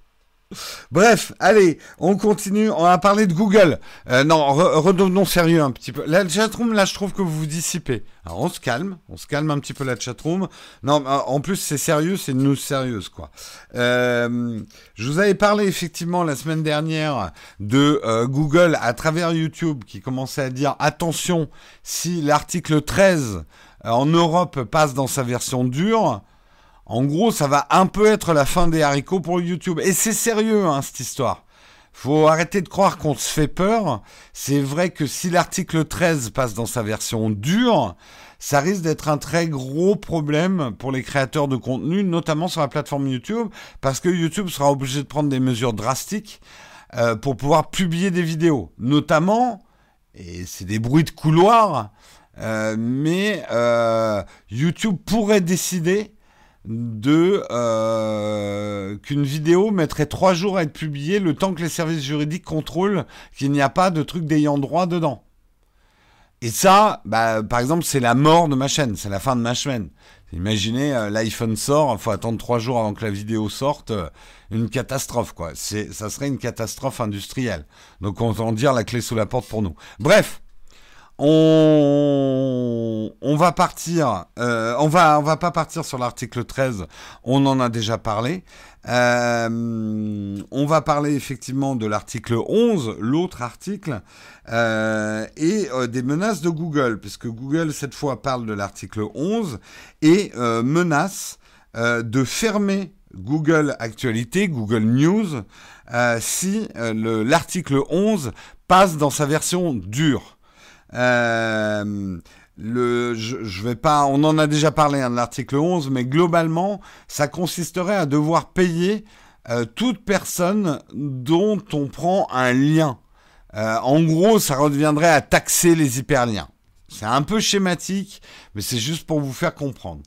Bref, allez, on continue. On va parler de Google. Euh, non, redevenons sérieux un petit peu. La chatroom, là, je trouve que vous vous dissipez. Alors, on se calme. On se calme un petit peu la chatroom. Non, euh, en plus, c'est sérieux, c'est une news sérieuse, quoi. Euh, je vous avais parlé effectivement la semaine dernière de Google à travers YouTube qui commençait à dire attention, si l'article 13 en Europe passe dans sa version dure, en gros, ça va un peu être la fin des haricots pour YouTube. Et c'est sérieux, hein, cette histoire. Faut arrêter de croire qu'on se fait peur. C'est vrai que si l'article 13 passe dans sa version dure, ça risque d'être un très gros problème pour les créateurs de contenu, notamment sur la plateforme YouTube, parce que YouTube sera obligé de prendre des mesures drastiques euh, pour pouvoir publier des vidéos. Notamment, et c'est des bruits de couloir, euh, mais euh, YouTube pourrait décider de euh, qu'une vidéo mettrait trois jours à être publiée le temps que les services juridiques contrôlent qu'il n'y a pas de truc d'ayant droit dedans. Et ça, bah, par exemple, c'est la mort de ma chaîne, c'est la fin de ma chaîne. Imaginez, euh, l'iPhone sort, il faut attendre trois jours avant que la vidéo sorte, euh, une catastrophe, quoi. C'est, ça serait une catastrophe industrielle. Donc, on va dire la clé sous la porte pour nous. Bref, on, on va partir, euh, on va, on va pas partir sur l'article 13, on en a déjà parlé. Euh, on va parler effectivement de l'article 11, l'autre article, euh, et des menaces de Google, puisque Google cette fois parle de l'article 11 et menace de fermer Google Actualité, Google News, si l'article 11 passe dans sa version dure. Euh, on en a déjà parlé hein, de l'article 11, mais globalement, ça consisterait à devoir payer euh, toute personne dont on prend un lien. Euh, en gros, ça reviendrait à taxer les hyperliens. C'est un peu schématique, mais c'est juste pour vous faire comprendre.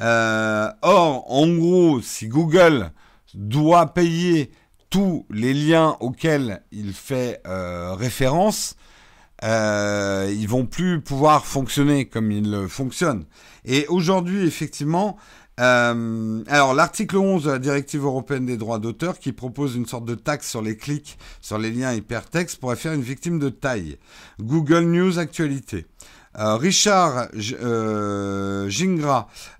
Or, en gros, si Google doit payer tous les liens auxquels il fait référence, euh, ils vont plus pouvoir fonctionner comme ils fonctionnent. Et aujourd'hui, effectivement, euh, alors l'article 11 de la directive européenne des droits d'auteur qui propose une sorte de taxe sur les clics sur les liens hypertextes pourrait faire une victime de taille. Google News Actualité. Euh, Richard euh,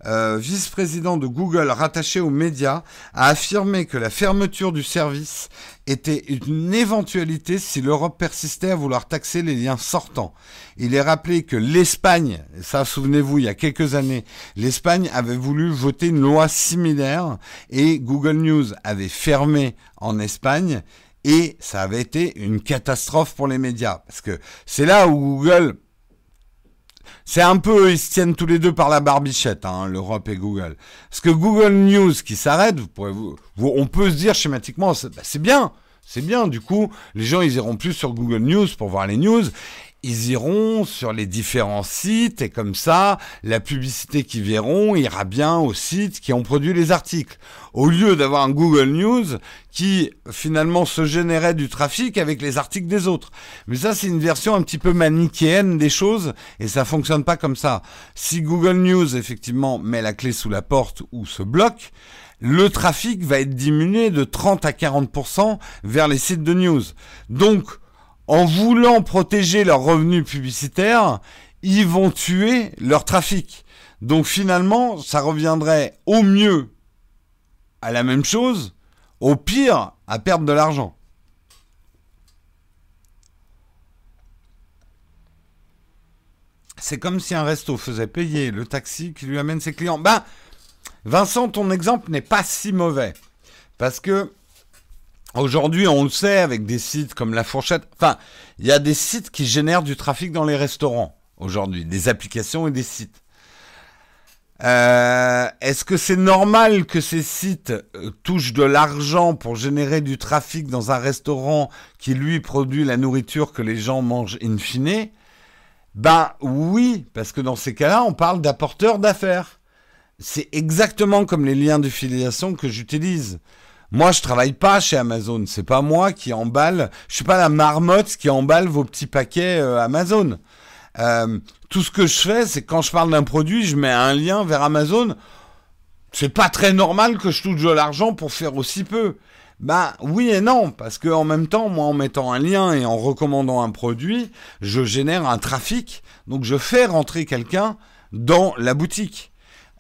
euh, vice-président de Google rattaché aux médias, a affirmé que la fermeture du service était une éventualité si l'Europe persistait à vouloir taxer les liens sortants. Il est rappelé que l'Espagne, ça souvenez-vous, il y a quelques années, l'Espagne avait voulu voter une loi similaire et Google News avait fermé en Espagne et ça avait été une catastrophe pour les médias. Parce que c'est là où Google c'est un peu, ils se tiennent tous les deux par la barbichette, hein, l'Europe et Google. Parce que Google News qui s'arrête, vous pourrez vous, on peut se dire schématiquement, bah, c'est bien, c'est bien. Du coup, les gens ils iront plus sur Google News pour voir les news ils iront sur les différents sites et comme ça, la publicité qu'ils verront ira bien aux sites qui ont produit les articles. Au lieu d'avoir un Google News qui finalement se générait du trafic avec les articles des autres. Mais ça, c'est une version un petit peu manichéenne des choses et ça fonctionne pas comme ça. Si Google News effectivement met la clé sous la porte ou se bloque, le trafic va être diminué de 30 à 40% vers les sites de news. Donc, en voulant protéger leurs revenus publicitaires, ils vont tuer leur trafic. Donc finalement, ça reviendrait au mieux à la même chose, au pire à perdre de l'argent. C'est comme si un resto faisait payer le taxi qui lui amène ses clients. Ben, Vincent, ton exemple n'est pas si mauvais. Parce que Aujourd'hui, on le sait, avec des sites comme La Fourchette, enfin, il y a des sites qui génèrent du trafic dans les restaurants aujourd'hui, des applications et des sites. Euh, Est-ce que c'est normal que ces sites euh, touchent de l'argent pour générer du trafic dans un restaurant qui lui produit la nourriture que les gens mangent in fine? Ben oui, parce que dans ces cas-là, on parle d'apporteurs d'affaires. C'est exactement comme les liens de filiation que j'utilise. Moi, je travaille pas chez Amazon. C'est pas moi qui emballe. Je suis pas la marmotte qui emballe vos petits paquets euh, Amazon. Euh, tout ce que je fais, c'est quand je parle d'un produit, je mets un lien vers Amazon. C'est pas très normal que je touche de l'argent pour faire aussi peu. Ben oui et non, parce que en même temps, moi en mettant un lien et en recommandant un produit, je génère un trafic. Donc je fais rentrer quelqu'un dans la boutique.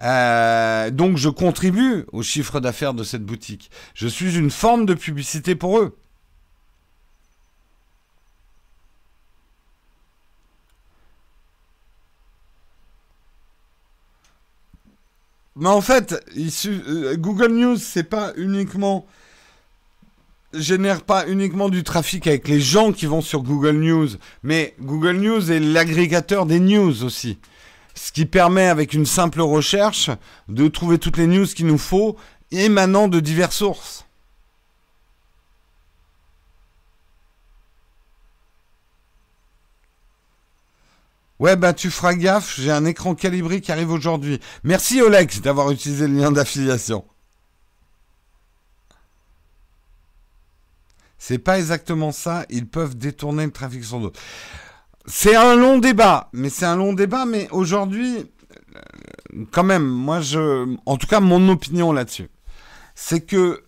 Euh, donc je contribue au chiffre d'affaires de cette boutique. Je suis une forme de publicité pour eux. Mais en fait, euh, Google News, c'est pas uniquement génère pas uniquement du trafic avec les gens qui vont sur Google News, mais Google News est l'agrégateur des news aussi. Ce qui permet avec une simple recherche de trouver toutes les news qu'il nous faut émanant de diverses sources. Ouais, bah tu feras gaffe, j'ai un écran calibré qui arrive aujourd'hui. Merci Olex d'avoir utilisé le lien d'affiliation. C'est pas exactement ça, ils peuvent détourner le trafic sur d'autres. C'est un long débat, mais c'est un long débat, mais aujourd'hui, quand même, moi je. En tout cas, mon opinion là-dessus, c'est que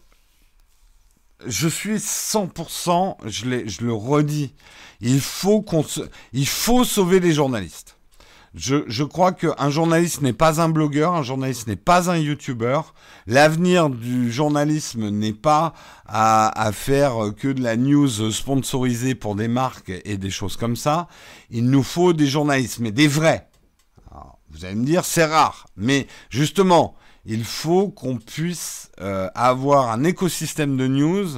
je suis 100%, je, je le redis, il faut, qu'on il faut sauver les journalistes. Je, je crois qu'un journaliste n'est pas un blogueur, un journaliste n'est pas un youtubeur. L'avenir du journalisme n'est pas à, à, faire que de la news sponsorisée pour des marques et des choses comme ça. Il nous faut des journalistes, mais des vrais. Vous allez me dire, c'est rare. Mais justement, il faut qu'on puisse euh, avoir un écosystème de news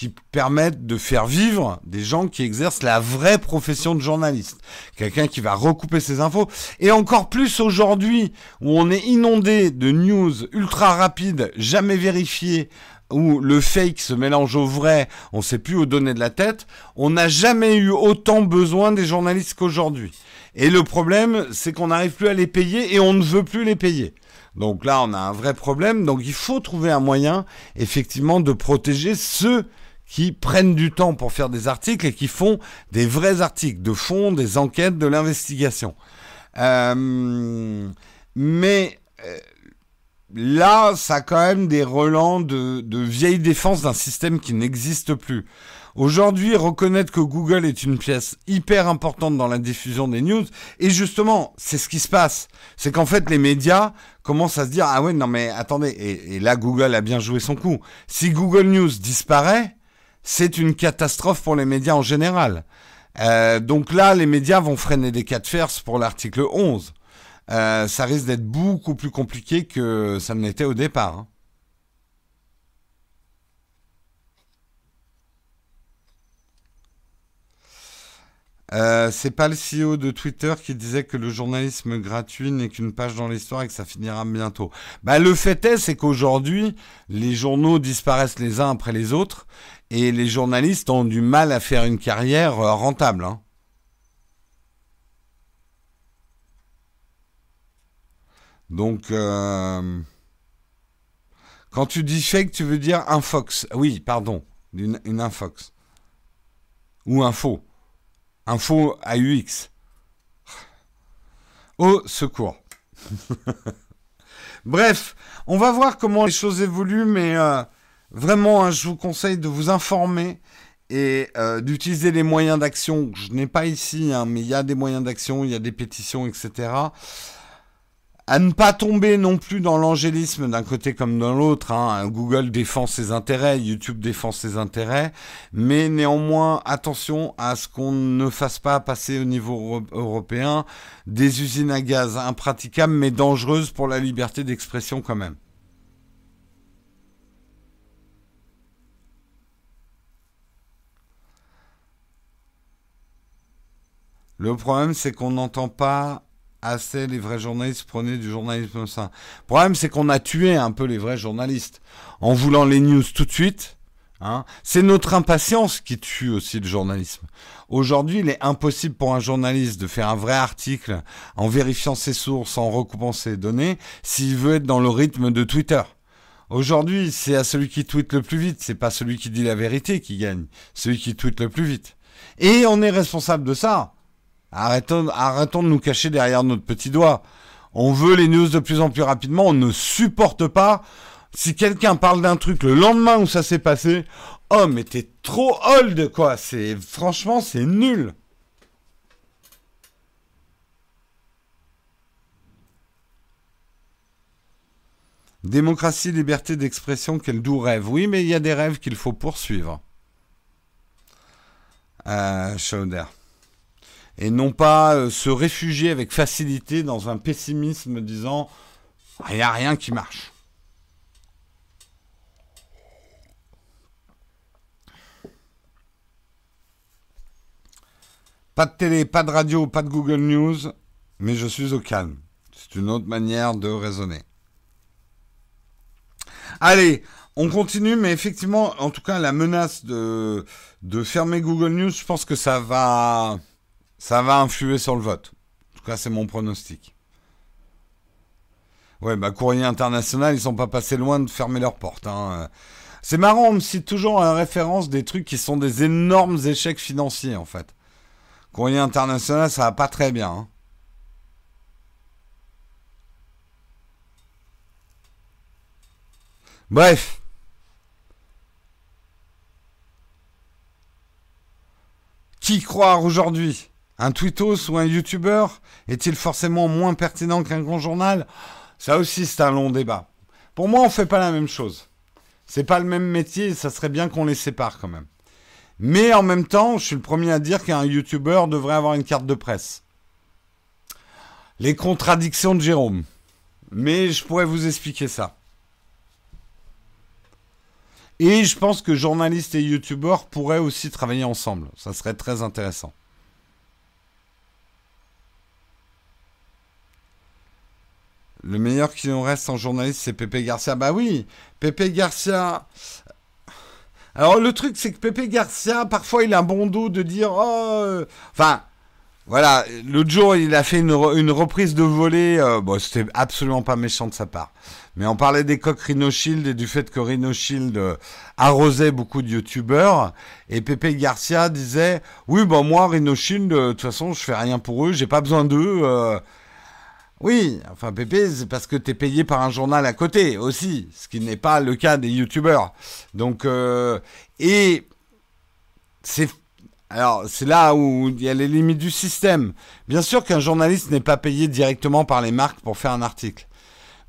qui permettent de faire vivre des gens qui exercent la vraie profession de journaliste. Quelqu'un qui va recouper ses infos. Et encore plus aujourd'hui, où on est inondé de news ultra rapides, jamais vérifiées, où le fake se mélange au vrai, on ne sait plus où donner de la tête, on n'a jamais eu autant besoin des journalistes qu'aujourd'hui. Et le problème, c'est qu'on n'arrive plus à les payer et on ne veut plus les payer. Donc là, on a un vrai problème. Donc il faut trouver un moyen, effectivement, de protéger ceux qui prennent du temps pour faire des articles et qui font des vrais articles de fond, des enquêtes, de l'investigation. Euh, mais euh, là, ça a quand même des relents de, de vieilles défenses d'un système qui n'existe plus. Aujourd'hui, reconnaître que Google est une pièce hyper importante dans la diffusion des news, et justement, c'est ce qui se passe. C'est qu'en fait, les médias commencent à se dire, ah ouais, non mais attendez, et là, Google a bien joué son coup. Si Google News disparaît, c'est une catastrophe pour les médias en général. Euh, donc là, les médias vont freiner des cas de farce pour l'article 11. Euh, ça risque d'être beaucoup plus compliqué que ça ne l'était au départ. Hein. Euh, c'est pas le CEO de Twitter qui disait que le journalisme gratuit n'est qu'une page dans l'histoire et que ça finira bientôt. Bah, le fait est, c'est qu'aujourd'hui, les journaux disparaissent les uns après les autres et les journalistes ont du mal à faire une carrière euh, rentable. Hein. Donc, euh, quand tu dis fake, tu veux dire un fox. Oui, pardon, une, infox. Ou faux. Info AUX. Au secours. Bref, on va voir comment les choses évoluent, mais euh, vraiment, hein, je vous conseille de vous informer et euh, d'utiliser les moyens d'action. Je n'ai pas ici, hein, mais il y a des moyens d'action, il y a des pétitions, etc à ne pas tomber non plus dans l'angélisme d'un côté comme dans l'autre. Hein. Google défend ses intérêts, YouTube défend ses intérêts, mais néanmoins attention à ce qu'on ne fasse pas passer au niveau européen des usines à gaz impraticables mais dangereuses pour la liberté d'expression quand même. Le problème, c'est qu'on n'entend pas assez les vrais journalistes prenaient du journalisme sain. Le problème, c'est qu'on a tué un peu les vrais journalistes en voulant les news tout de suite. Hein. C'est notre impatience qui tue aussi le journalisme. Aujourd'hui, il est impossible pour un journaliste de faire un vrai article en vérifiant ses sources, en recoupant ses données, s'il veut être dans le rythme de Twitter. Aujourd'hui, c'est à celui qui tweet le plus vite, c'est pas celui qui dit la vérité qui gagne, celui qui tweet le plus vite. Et on est responsable de ça. Arrêtons, de nous cacher derrière notre petit doigt. On veut les news de plus en plus rapidement, on ne supporte pas si quelqu'un parle d'un truc le lendemain où ça s'est passé, oh mais t'es trop old quoi, franchement c'est nul. Démocratie, liberté d'expression, quel doux rêve. Oui, mais il y a des rêves qu'il faut poursuivre. Euh, Et non pas euh, se réfugier avec facilité dans un pessimisme disant il n'y a rien qui marche. Pas de télé, pas de radio, pas de Google News, mais je suis au calme. C'est une autre manière de raisonner. Allez, on continue, mais effectivement, en tout cas, la menace de, de fermer Google News, je pense que ça va, ça va influer sur le vote. En tout cas, c'est mon pronostic. Ouais, bah, Courrier International, ils sont pas passés loin de fermer leurs portes. Hein. C'est marrant, on me cite toujours en référence des trucs qui sont des énormes échecs financiers, en fait. Courrier international, ça va pas très bien. Hein. Bref. Qui croire aujourd'hui? Un tweetos ou un youtubeur est-il forcément moins pertinent qu'un grand journal? Ça aussi, c'est un long débat. Pour moi, on fait pas la même chose. C'est pas le même métier, ça serait bien qu'on les sépare quand même. Mais en même temps, je suis le premier à dire qu'un YouTuber devrait avoir une carte de presse. Les contradictions de Jérôme. Mais je pourrais vous expliquer ça. Et je pense que journalistes et youtubeurs pourraient aussi travailler ensemble. Ça serait très intéressant. Le meilleur qui nous reste en journaliste, c'est Pepe Garcia. Bah oui, Pepe Garcia, alors le truc, c'est que Pepe Garcia, parfois, il a un bon dos de dire, oh, euh, enfin, voilà, l'autre jour, il a fait une, reprise de volée. Euh, bon, c'était absolument pas méchant de sa part. Mais on parlait des coques Rhino et du fait que Rhino euh, arrosait beaucoup de youtubeurs. Et Pepe Garcia disait, oui, bon, moi, Rhino Shield, de toute façon, je fais rien pour eux, j'ai pas besoin d'eux. Oui, enfin Pépé, c'est parce que tu es payé par un journal à côté aussi, ce qui n'est pas le cas des youtubeurs. Donc, euh, et c'est alors, c'est là où il y a les limites du système. Bien sûr qu'un journaliste n'est pas payé directement par les marques pour faire un article.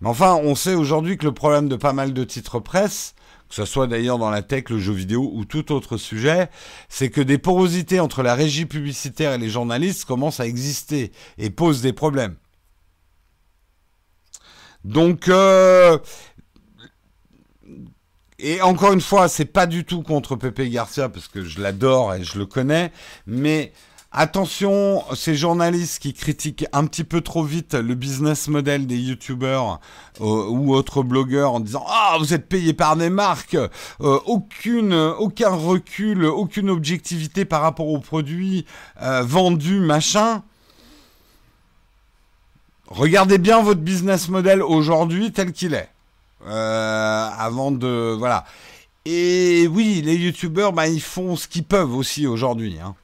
Mais enfin, on sait aujourd'hui que le problème de pas mal de titres presse, que ce soit d'ailleurs dans la tech, le jeu vidéo ou tout autre sujet, c'est que des porosités entre la régie publicitaire et les journalistes commencent à exister et posent des problèmes. Donc, euh, et encore une fois, c'est pas du tout contre Pepe Garcia parce que je l'adore et je le connais, mais attention, ces journalistes qui critiquent un petit peu trop vite le business model des youtubeurs euh, ou autres blogueurs en disant ah vous êtes payé par des marques, euh, aucune, aucun recul, aucune objectivité par rapport aux produits vendus machin. Regardez bien votre business model aujourd'hui tel qu'il est. Euh, avant de... Voilà. Et oui, les youtubeurs, bah, ils font ce qu'ils peuvent aussi aujourd'hui. Hein.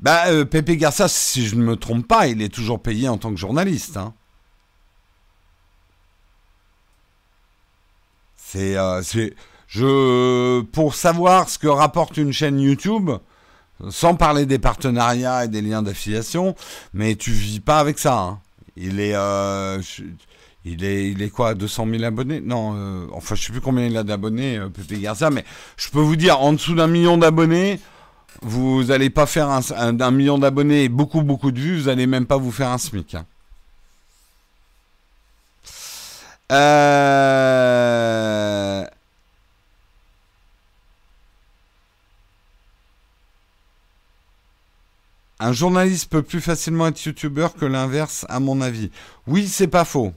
Bah, euh, Pepe Garça, si je ne me trompe pas, il est toujours payé en tant que journaliste. Hein. C'est, euh, je, pour savoir ce que rapporte une chaîne YouTube, sans parler des partenariats et des liens d'affiliation, mais tu vis pas avec ça. Hein. Il est, euh, il est, il est quoi, 200 000 abonnés? Non, euh, enfin je sais plus combien il a d'abonnés, euh, Pepe Garcia, mais je peux vous dire, en dessous d'un million d'abonnés, vous n'allez pas faire un, million d'abonnés et beaucoup beaucoup de vues, vous n'allez même pas vous faire un SMIC. Hein. Euh... Un journaliste peut plus facilement être youtubeur que l'inverse, à mon avis. Oui, c'est pas faux.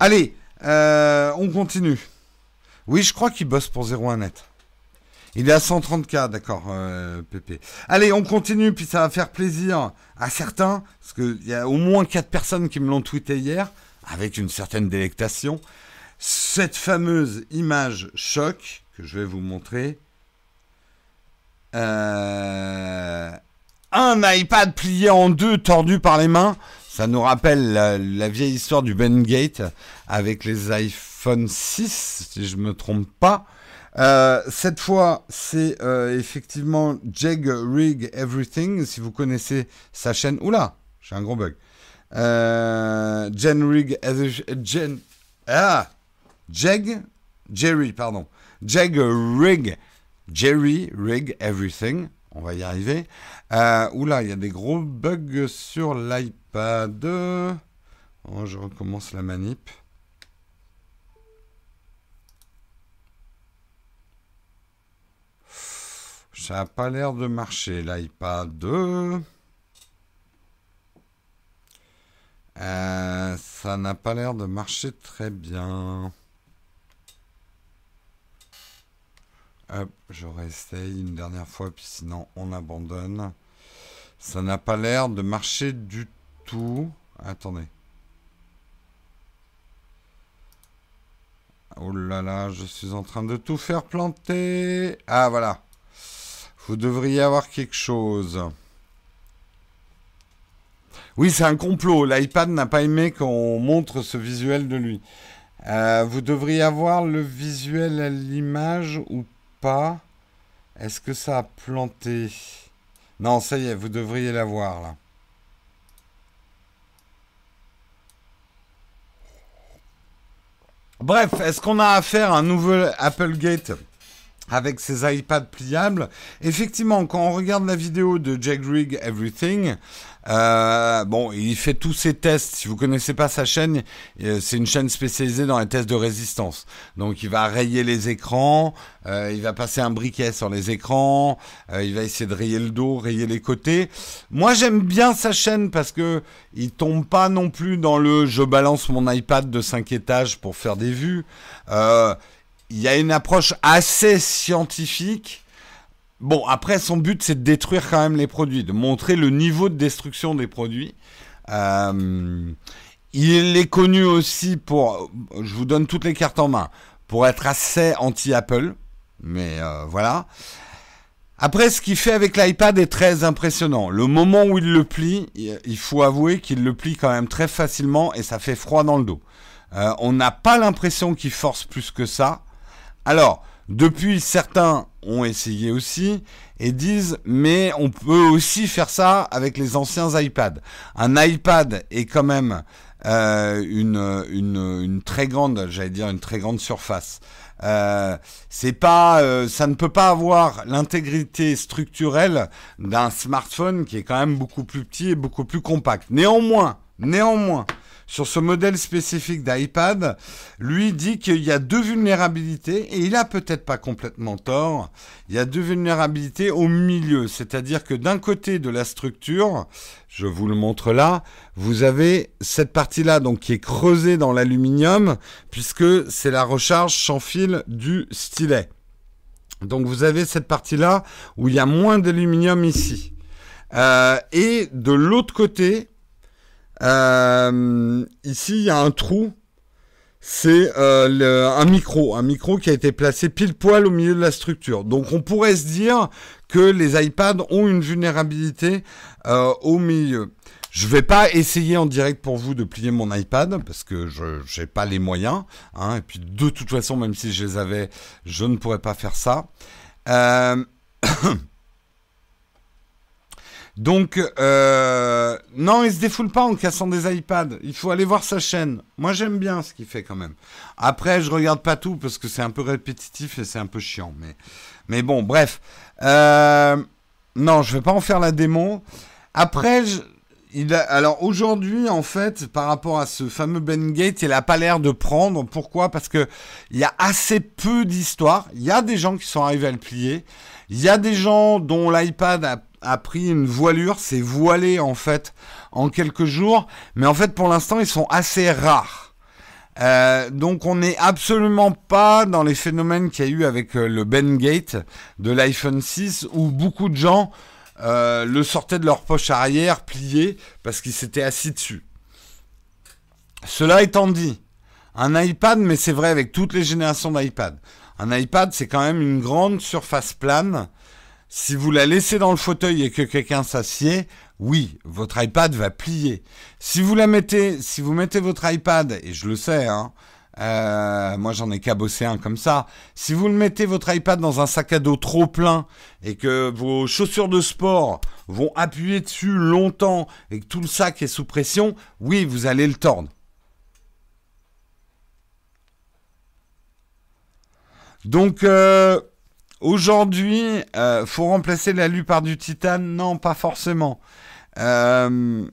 Allez, euh, on continue. Oui, je crois qu'il bosse pour 01net. Il est à 130K, d'accord, euh, Pépé. Allez, on continue, puis ça va faire plaisir à certains, parce qu'il y a au moins 4 personnes qui me l'ont tweeté hier, avec une certaine délectation. Cette fameuse image choc que je vais vous montrer. Euh, un iPad plié en deux, tordu par les mains. Ça nous rappelle la, vieille histoire du Ben Gate avec les iPhone 6, si je me trompe pas. Euh, cette fois, c'est euh, effectivement Jeg Rig Everything. Si vous connaissez sa chaîne. Oula, j'ai un gros bug. Euh, Rig. Ah Jeg. Jerry, pardon. Jeg Rig. Jerry Rig Everything. On va y arriver. Euh, oula, il y a des gros bugs sur l'iPad. Oh, je recommence la manip. Ça n'a pas l'air de marcher, l'iPad. Euh, ça n'a pas l'air de marcher très bien. Hop, je réessaye une dernière fois, puis sinon on abandonne. Ça n'a pas l'air de marcher du tout. Attendez. Oh là là, je suis en train de tout faire planter. Ah voilà. Vous devriez avoir quelque chose. Oui, c'est un complot. L'iPad n'a pas aimé qu'on montre ce visuel de lui. Euh, vous devriez avoir le visuel à l'image ou Est-ce que ça a planté? Non, ça y est, vous devriez l'avoir là. Bref, est-ce qu'on a affaire à un nouvel Applegate? Avec ses iPads pliables. Effectivement, quand on regarde la vidéo de Jack Rig Everything, euh, bon, il fait tous ses tests. Si vous connaissez pas sa chaîne, euh, c'est une chaîne spécialisée dans les tests de résistance. Donc, il va rayer les écrans, euh, il va passer un briquet sur les écrans, il va essayer de rayer le dos, rayer les côtés. Moi, j'aime bien sa chaîne parce que il tombe pas non plus dans le je balance mon iPad de 5 étages pour faire des vues il y a une approche assez scientifique. Bon, après, son but, c'est de détruire quand même les produits, de montrer le niveau de destruction des produits. Euh, il est connu aussi pour, je vous donne toutes les cartes en main, pour être assez anti-Apple. Mais euh, voilà. Après, ce qu'il fait avec l'iPad est très impressionnant. Le moment où il le plie, il faut avouer qu'il le plie quand même très facilement et ça fait froid dans le dos. Euh, on n'a pas l'impression qu'il force plus que ça. Alors, depuis, certains ont essayé aussi et disent, mais on peut aussi faire ça avec les anciens iPads. Un iPad est quand même euh, une, une, très grande, j'allais dire une très grande surface. Euh, c'est pas, euh, ça ne peut pas avoir l'intégrité structurelle d'un smartphone qui est quand même beaucoup plus petit et beaucoup plus compact. Néanmoins, néanmoins, sur ce modèle spécifique d'iPad, lui dit qu'il y a deux vulnérabilités, et il a peut-être pas complètement tort, il y a deux vulnérabilités au milieu, c'est-à-dire que d'un côté de la structure, je vous le montre là, vous avez cette partie-là donc qui est creusée dans l'aluminium, puisque c'est la recharge sans fil du stylet. Donc vous avez cette partie-là où il y a moins d'aluminium ici. Euh, et de l'autre côté, euh, ici, il y a un trou. C'est euh, un micro, un micro qui a été placé pile poil au milieu de la structure. Donc on pourrait se dire que les iPads ont une vulnérabilité euh, au milieu. Je vais pas essayer en direct pour vous de plier mon iPad parce que je n'ai pas les moyens. Hein, et puis de toute façon, même si je les avais, je ne pourrais pas faire ça. Euh... Donc, euh, non, il se défoule pas en cassant des iPads. Il faut aller voir sa chaîne. Moi, j'aime bien ce qu'il fait quand même. Après, je regarde pas tout parce que c'est un peu répétitif et c'est un peu chiant. Mais, bon, bref. Euh, non, je vais pas en faire la démo. Après, alors aujourd'hui, en fait, par rapport à ce fameux Ben Gate, il a pas l'air de prendre. Pourquoi? Parce que il y a assez peu d'histoires. Il y a des gens qui sont arrivés à le plier. Il y a des gens dont l'iPad a, a, pris une voilure, c'est voilé en fait en quelques jours, mais en fait pour l'instant ils sont assez rares. Euh, donc on n'est absolument pas dans les phénomènes qu'il y a eu avec euh, le Bengate de l'iPhone 6 où beaucoup de gens euh, le sortaient de leur poche arrière plié parce qu'ils s'étaient assis dessus. Cela étant dit, un iPad, mais c'est vrai avec toutes les générations d'iPad, un iPad c'est quand même une grande surface plane. Si vous la laissez dans le fauteuil et que quelqu'un s'assied, oui, votre iPad va plier. Si vous la mettez, si vous mettez votre iPad, et je le sais, hein, euh, moi j'en ai cabossé un comme ça. Si vous le mettez votre iPad dans un sac à dos trop plein et que vos chaussures de sport vont appuyer dessus longtemps et que tout le sac est sous pression, oui, vous allez le tordre. Donc euh, aujourd'hui, euh, faut remplacer l'alu par du titane? Non, pas forcément. Euh,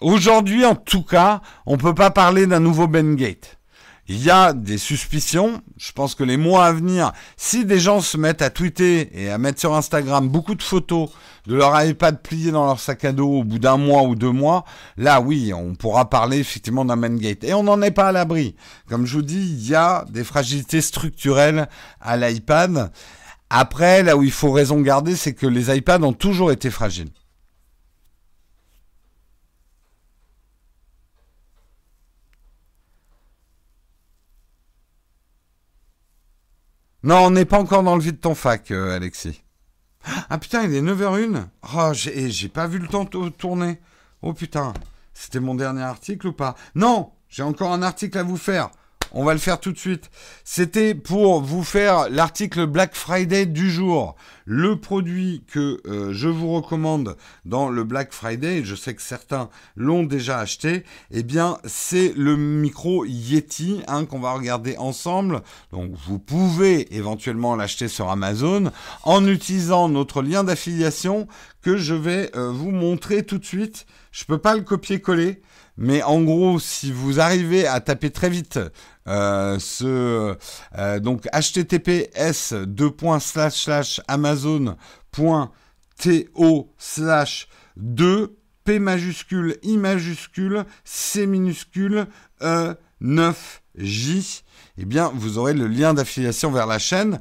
Aujourd'hui, en tout cas, on peut pas parler d'un nouveau Bengate. Il y a des suspicions. Je pense que les mois à venir, si des gens se mettent à tweeter et à mettre sur Instagram beaucoup de photos de leur iPad plié dans leur sac à dos au bout d'un mois ou deux mois, là oui, on pourra parler effectivement d'un Bengate. Et on n'en est pas à l'abri. Comme je vous dis, il y a des fragilités structurelles à l'iPad. Après, là où il faut raison garder, c'est que les iPads ont toujours été fragiles. Non, on n'est pas encore dans le vide de ton fac, euh, Alexis. Ah putain, il est 9h01 Oh, j'ai pas vu le temps tourner. Oh putain, c'était mon dernier article ou pas? Non, j'ai encore un article à vous faire. On va le faire tout de suite. C'était pour vous faire l'article Black Friday du jour. Le produit que euh, je vous recommande dans le Black Friday, je sais que certains l'ont déjà acheté, eh bien c'est le micro Yeti hein, qu'on va regarder ensemble. Donc vous pouvez éventuellement l'acheter sur Amazon en utilisant notre lien d'affiliation que je vais euh, vous montrer tout de suite. Je peux pas le copier-coller. Mais en gros, si vous arrivez à taper très vite ce euh, donc https amazon.to slash 2 p majuscule i majuscule c minuscule e 9 j. Eh bien vous aurez le lien d'affiliation vers la chaîne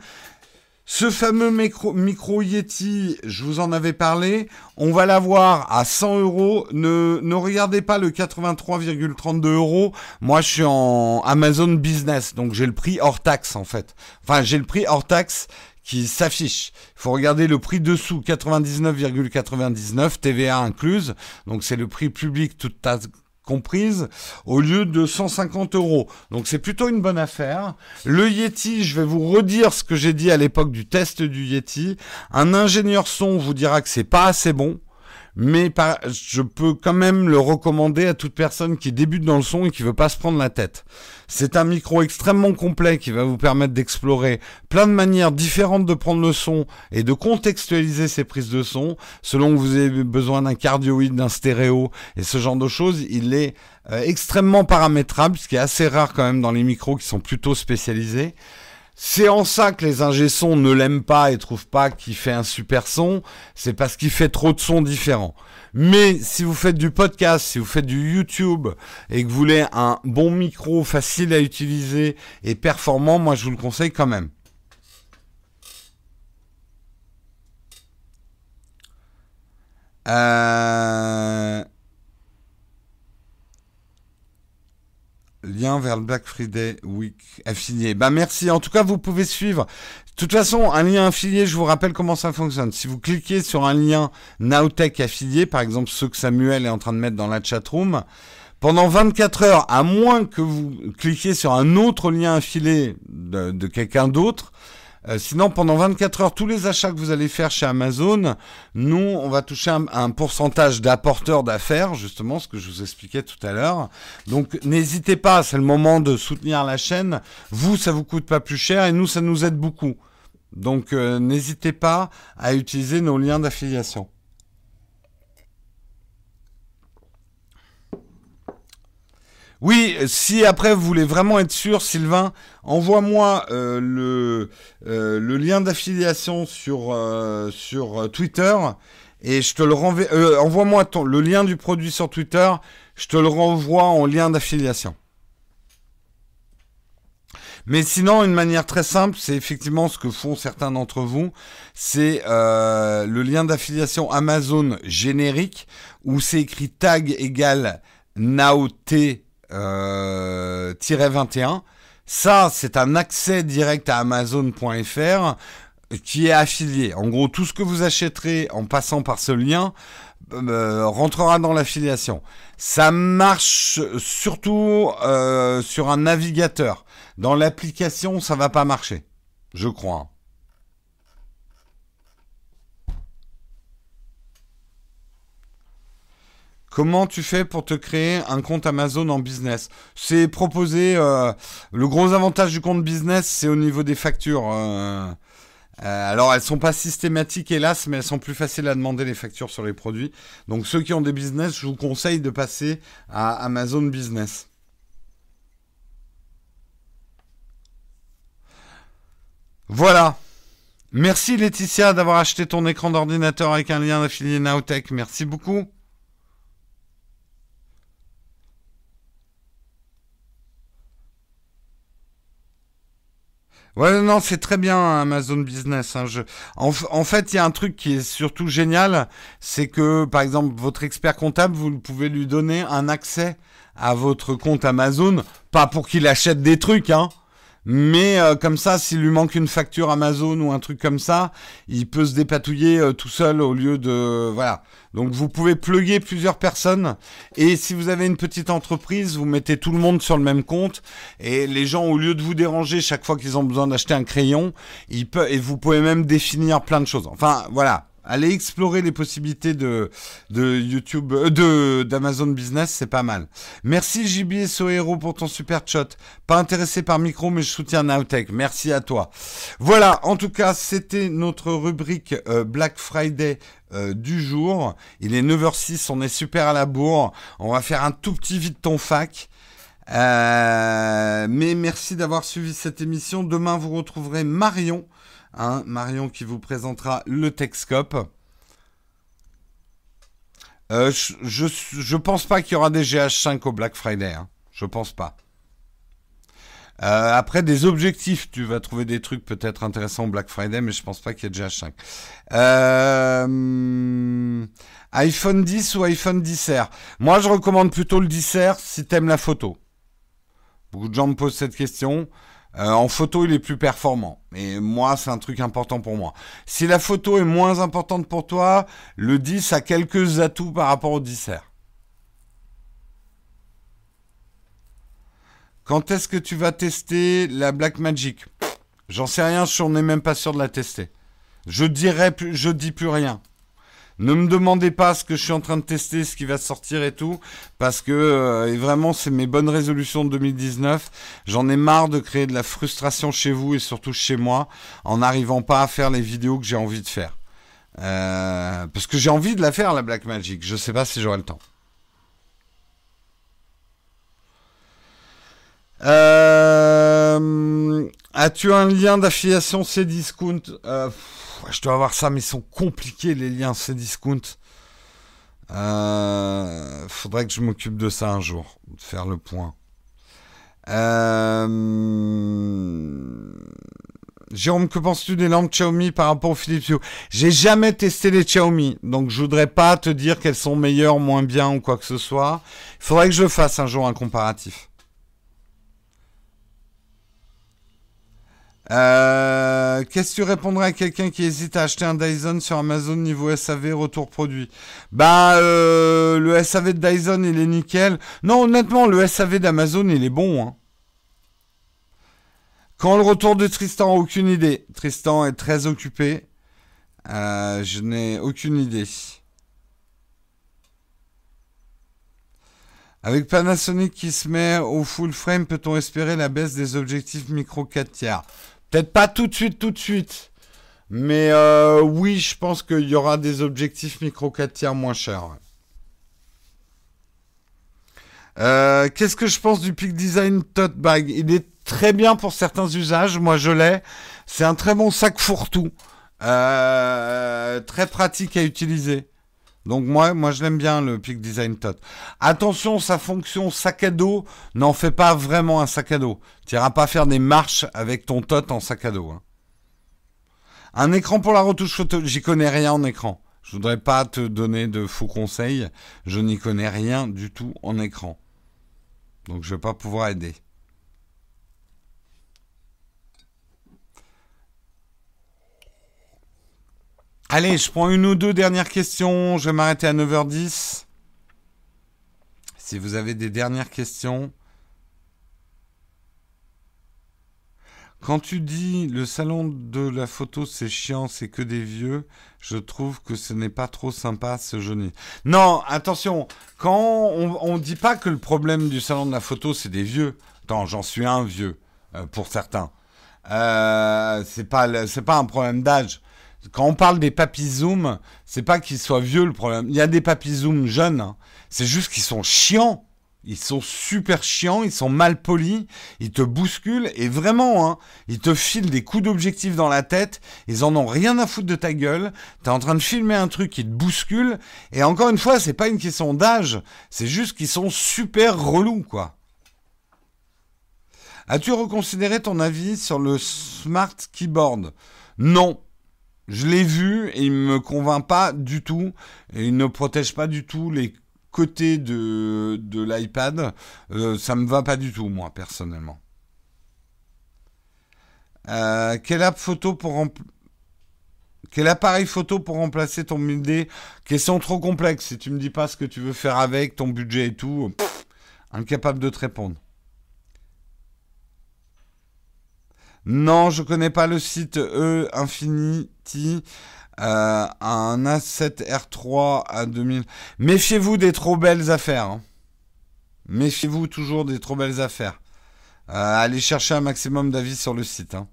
ce fameux micro, Yeti, je vous en avais parlé, on va l'avoir à 100 euros. Ne, ne regardez pas le 83,32 euros. Moi, je suis en Amazon Business, donc j'ai le prix hors taxe en fait. Enfin, j'ai le prix hors taxe qui s'affiche. Il faut regarder le prix dessous, 99,99, TVA incluse. Donc c'est le prix public toute taxe comprise au lieu de 150 euros. Donc c'est plutôt une bonne affaire. Le Yeti, je vais vous redire ce que j'ai dit à l'époque du test du Yeti. Un ingénieur son vous dira que c'est pas assez bon mais je peux quand même le recommander à toute personne qui débute dans le son et qui veut pas se prendre la tête. C'est un micro extrêmement complet qui va vous permettre d'explorer plein de manières différentes de prendre le son et de contextualiser ses prises de son selon que vous avez besoin d'un cardioïde, d'un stéréo et ce genre de choses. Il est euh, extrêmement paramétrable, ce qui est assez rare quand même dans les micros qui sont plutôt spécialisés. C'est en ça que les ingé ne l'aiment pas et trouvent pas qu'il fait un super son. C'est parce qu'il fait trop de sons différents. Mais si vous faites du podcast, si vous faites du YouTube et que vous voulez un bon micro facile à utiliser et performant, moi je vous le conseille quand même. Euh... Lien vers le Black Friday Week affilié. Bah merci. En tout cas, vous pouvez suivre. De toute façon, un lien affilié, je vous rappelle comment ça fonctionne. Si vous cliquez sur un lien Nowtech affilié, par exemple ceux que Samuel est en train de mettre dans la chatroom, pendant 24 heures, à moins que vous cliquiez sur un autre lien affilié de quelqu'un d'autre, euh, sinon, pendant 24 heures, tous les achats que vous allez faire chez Amazon, nous, on va toucher un, pourcentage d'apporteurs d'affaires, justement, ce que je vous expliquais tout à l'heure. Donc, n'hésitez pas, c'est le moment de soutenir la chaîne. Vous, ça vous coûte pas plus cher et nous, ça nous aide beaucoup. Donc, euh, n'hésitez pas à utiliser nos liens d'affiliation. Oui, si après vous voulez vraiment être sûr, Sylvain, envoie-moi euh, le, euh, le lien d'affiliation sur, euh, Twitter et je te le renvoie. envoie-moi le lien du produit sur Twitter, je te le renvoie en lien d'affiliation. Mais sinon, une manière très simple, c'est effectivement ce que font certains d'entre vous, c'est le lien d'affiliation Amazon générique où c'est écrit tag égale NAOT 21. Euh, Ça, c'est un accès direct à Amazon.fr qui est affilié. En gros, tout ce que vous achèterez en passant par ce lien euh, rentrera dans l'affiliation. Ça marche surtout euh, sur un navigateur. Dans l'application, ça va pas marcher, je crois. Comment tu fais pour te créer un compte Amazon en business? C'est proposé. Euh, le gros avantage du compte business, c'est au niveau des factures. Euh, euh, alors, elles sont pas systématiques, hélas, mais elles sont plus faciles à demander les factures sur les produits. Donc, ceux qui ont des business, je vous conseille de passer à Amazon Business. Voilà. Merci Laetitia d'avoir acheté ton écran d'ordinateur avec un lien affilié Nowtech. Merci beaucoup. Ouais, non, c'est très bien Amazon Business. Hein. En, fait, il y a un truc qui est surtout génial, c'est que, par exemple, votre expert comptable, vous pouvez lui donner un accès à votre compte Amazon, pas pour qu'il achète des trucs, hein, mais euh, comme ça, s'il lui manque une facture Amazon ou un truc comme ça, il peut se dépatouiller euh, tout seul au lieu de... Voilà. Donc vous pouvez plugger plusieurs personnes. Et si vous avez une petite entreprise, vous mettez tout le monde sur le même compte. Et les gens, au lieu de vous déranger chaque fois qu'ils ont besoin d'acheter un crayon, ils peuvent, et vous pouvez même définir plein de choses. Enfin, voilà. Allez explorer les possibilités de, de YouTube, euh, de, d'Amazon Business, c'est pas mal. Merci JB Sohero pour ton super chat. Pas intéressé par micro, mais je soutiens Nowtech. Merci à toi. Voilà, en tout cas, c'était notre rubrique euh, Black Friday euh, du jour. Il est 9h06, on est super à la bourre. On va faire un tout petit vide ton fac. mais merci d'avoir suivi cette émission. Demain, vous retrouverez Marion Hein, Marion qui vous présentera le Texcope. Euh, je, je, pense pas qu'il y aura des GH5 au Black Friday. Hein. Je pense pas. Euh, après, des objectifs, tu vas trouver des trucs peut-être intéressants au Black Friday, mais je pense pas qu'il y ait de GH5. Euh, iPhone 10 ou iPhone 10R Moi, je recommande plutôt le 10R si t'aimes la photo. Beaucoup de gens me posent cette question. Euh, en photo, il est plus performant. Et moi, c'est un truc important pour moi. Si la photo est moins importante pour toi, le 10 a quelques atouts par rapport au 10R. Quand est-ce que tu vas tester la Black Magic? J'en sais rien, je n'en ai même pas sûr de la tester. Je dirais, je dis plus rien. Ne me demandez pas ce que je suis en train de tester, ce qui va sortir et tout, parce que euh, vraiment c'est mes bonnes résolutions de 2019. J'en ai marre de créer de la frustration chez vous et surtout chez moi en n'arrivant pas à faire les vidéos que j'ai envie de faire. Euh, parce que j'ai envie de la faire la Black Magic. Je sais pas si j'aurai le temps. Euh, as-tu un lien d'affiliation Cdiscount? Je dois avoir ça, mais ils sont compliqués les liens Cdiscount. Euh, faudrait que je m'occupe de ça un jour, de faire le point. Euh, Jérôme, que penses-tu des lampes Xiaomi par rapport aux Philips Hue? J'ai jamais testé les Xiaomi, donc je voudrais pas te dire qu'elles sont meilleures, moins bien ou quoi que ce soit. Il faudrait que je fasse un jour un comparatif. Euh, qu'est-ce que tu répondrais à quelqu'un qui hésite à acheter un Dyson sur Amazon niveau SAV retour produit? Bah euh, le SAV de Dyson il est nickel. Non honnêtement le SAV d'Amazon il est bon. Hein. Quand le retour de Tristan aucune idée. Tristan est très occupé. Euh, je n'ai aucune idée. Avec Panasonic qui se met au full frame, peut-on espérer la baisse des objectifs micro 4 tiers? Peut-être pas tout de suite, tout de suite. Mais euh, oui, je pense qu'il y aura des objectifs micro 4 tiers moins chers. Euh, Qu'est-ce que je pense du Peak Design Tote Bag? Il est très bien pour certains usages. Moi, je l'ai. C'est un très bon sac fourre-tout. Euh, très pratique à utiliser. Donc moi, moi je l'aime bien le Peak Design Tote. Attention, sa fonction sac à dos n'en fait pas vraiment un sac à dos. Tu n'iras pas faire des marches avec ton Tote en sac à dos. Hein. Un écran pour la retouche photo, j'y connais rien en écran. Je voudrais pas te donner de faux conseils. Je n'y connais rien du tout en écran. Donc je vais pas pouvoir aider. Allez, je prends une ou deux dernières questions. Je vais m'arrêter à 9h10. Si vous avez des dernières questions. Quand tu dis le salon de la photo c'est chiant, c'est que des vieux, je trouve que ce n'est pas trop sympa ce jeune. Non, attention, quand on, ne dit pas que le problème du salon de la photo c'est des vieux. Attends, j'en suis un vieux euh, pour certains. Euh, c'est pas pas un problème d'âge. Quand on parle des papis zoom, c'est pas qu'ils soient vieux le problème. Il y a des papis zoom jeunes, hein. c'est juste qu'ils sont chiants. Ils sont super chiants, ils sont mal polis, ils te bousculent et vraiment, hein, ils te filent des coups d'objectif dans la tête, ils en ont rien à foutre de ta gueule, t'es en train de filmer un truc qui te bouscule et encore une fois, c'est pas une question d'âge, c'est juste qu'ils sont super relous, quoi. As-tu reconsidéré ton avis sur le Smart Keyboard? Non. Je l'ai vu et il me convainc pas du tout il ne protège pas du tout les côté de, de l'iPad, euh, ça me va pas du tout, moi, personnellement. Euh, Quel appareil photo pour remplacer ton MD Question trop complexe? Si tu me dis pas ce que tu veux faire avec, ton budget et tout, incapable de te répondre. Non, je connais pas le site E Infinity. Euh, un A7 R3 à 2000. Méfiez-vous des trop belles affaires. Hein. Méfiez-vous toujours des trop belles affaires. Euh, allez chercher un maximum d'avis sur le site. Hein.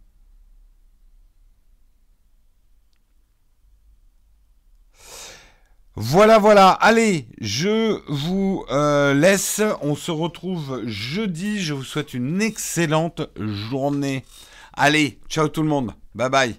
Voilà, voilà. Allez, je vous euh, laisse. On se retrouve jeudi. Je vous souhaite une excellente journée. Allez, ciao tout le monde. Bye bye.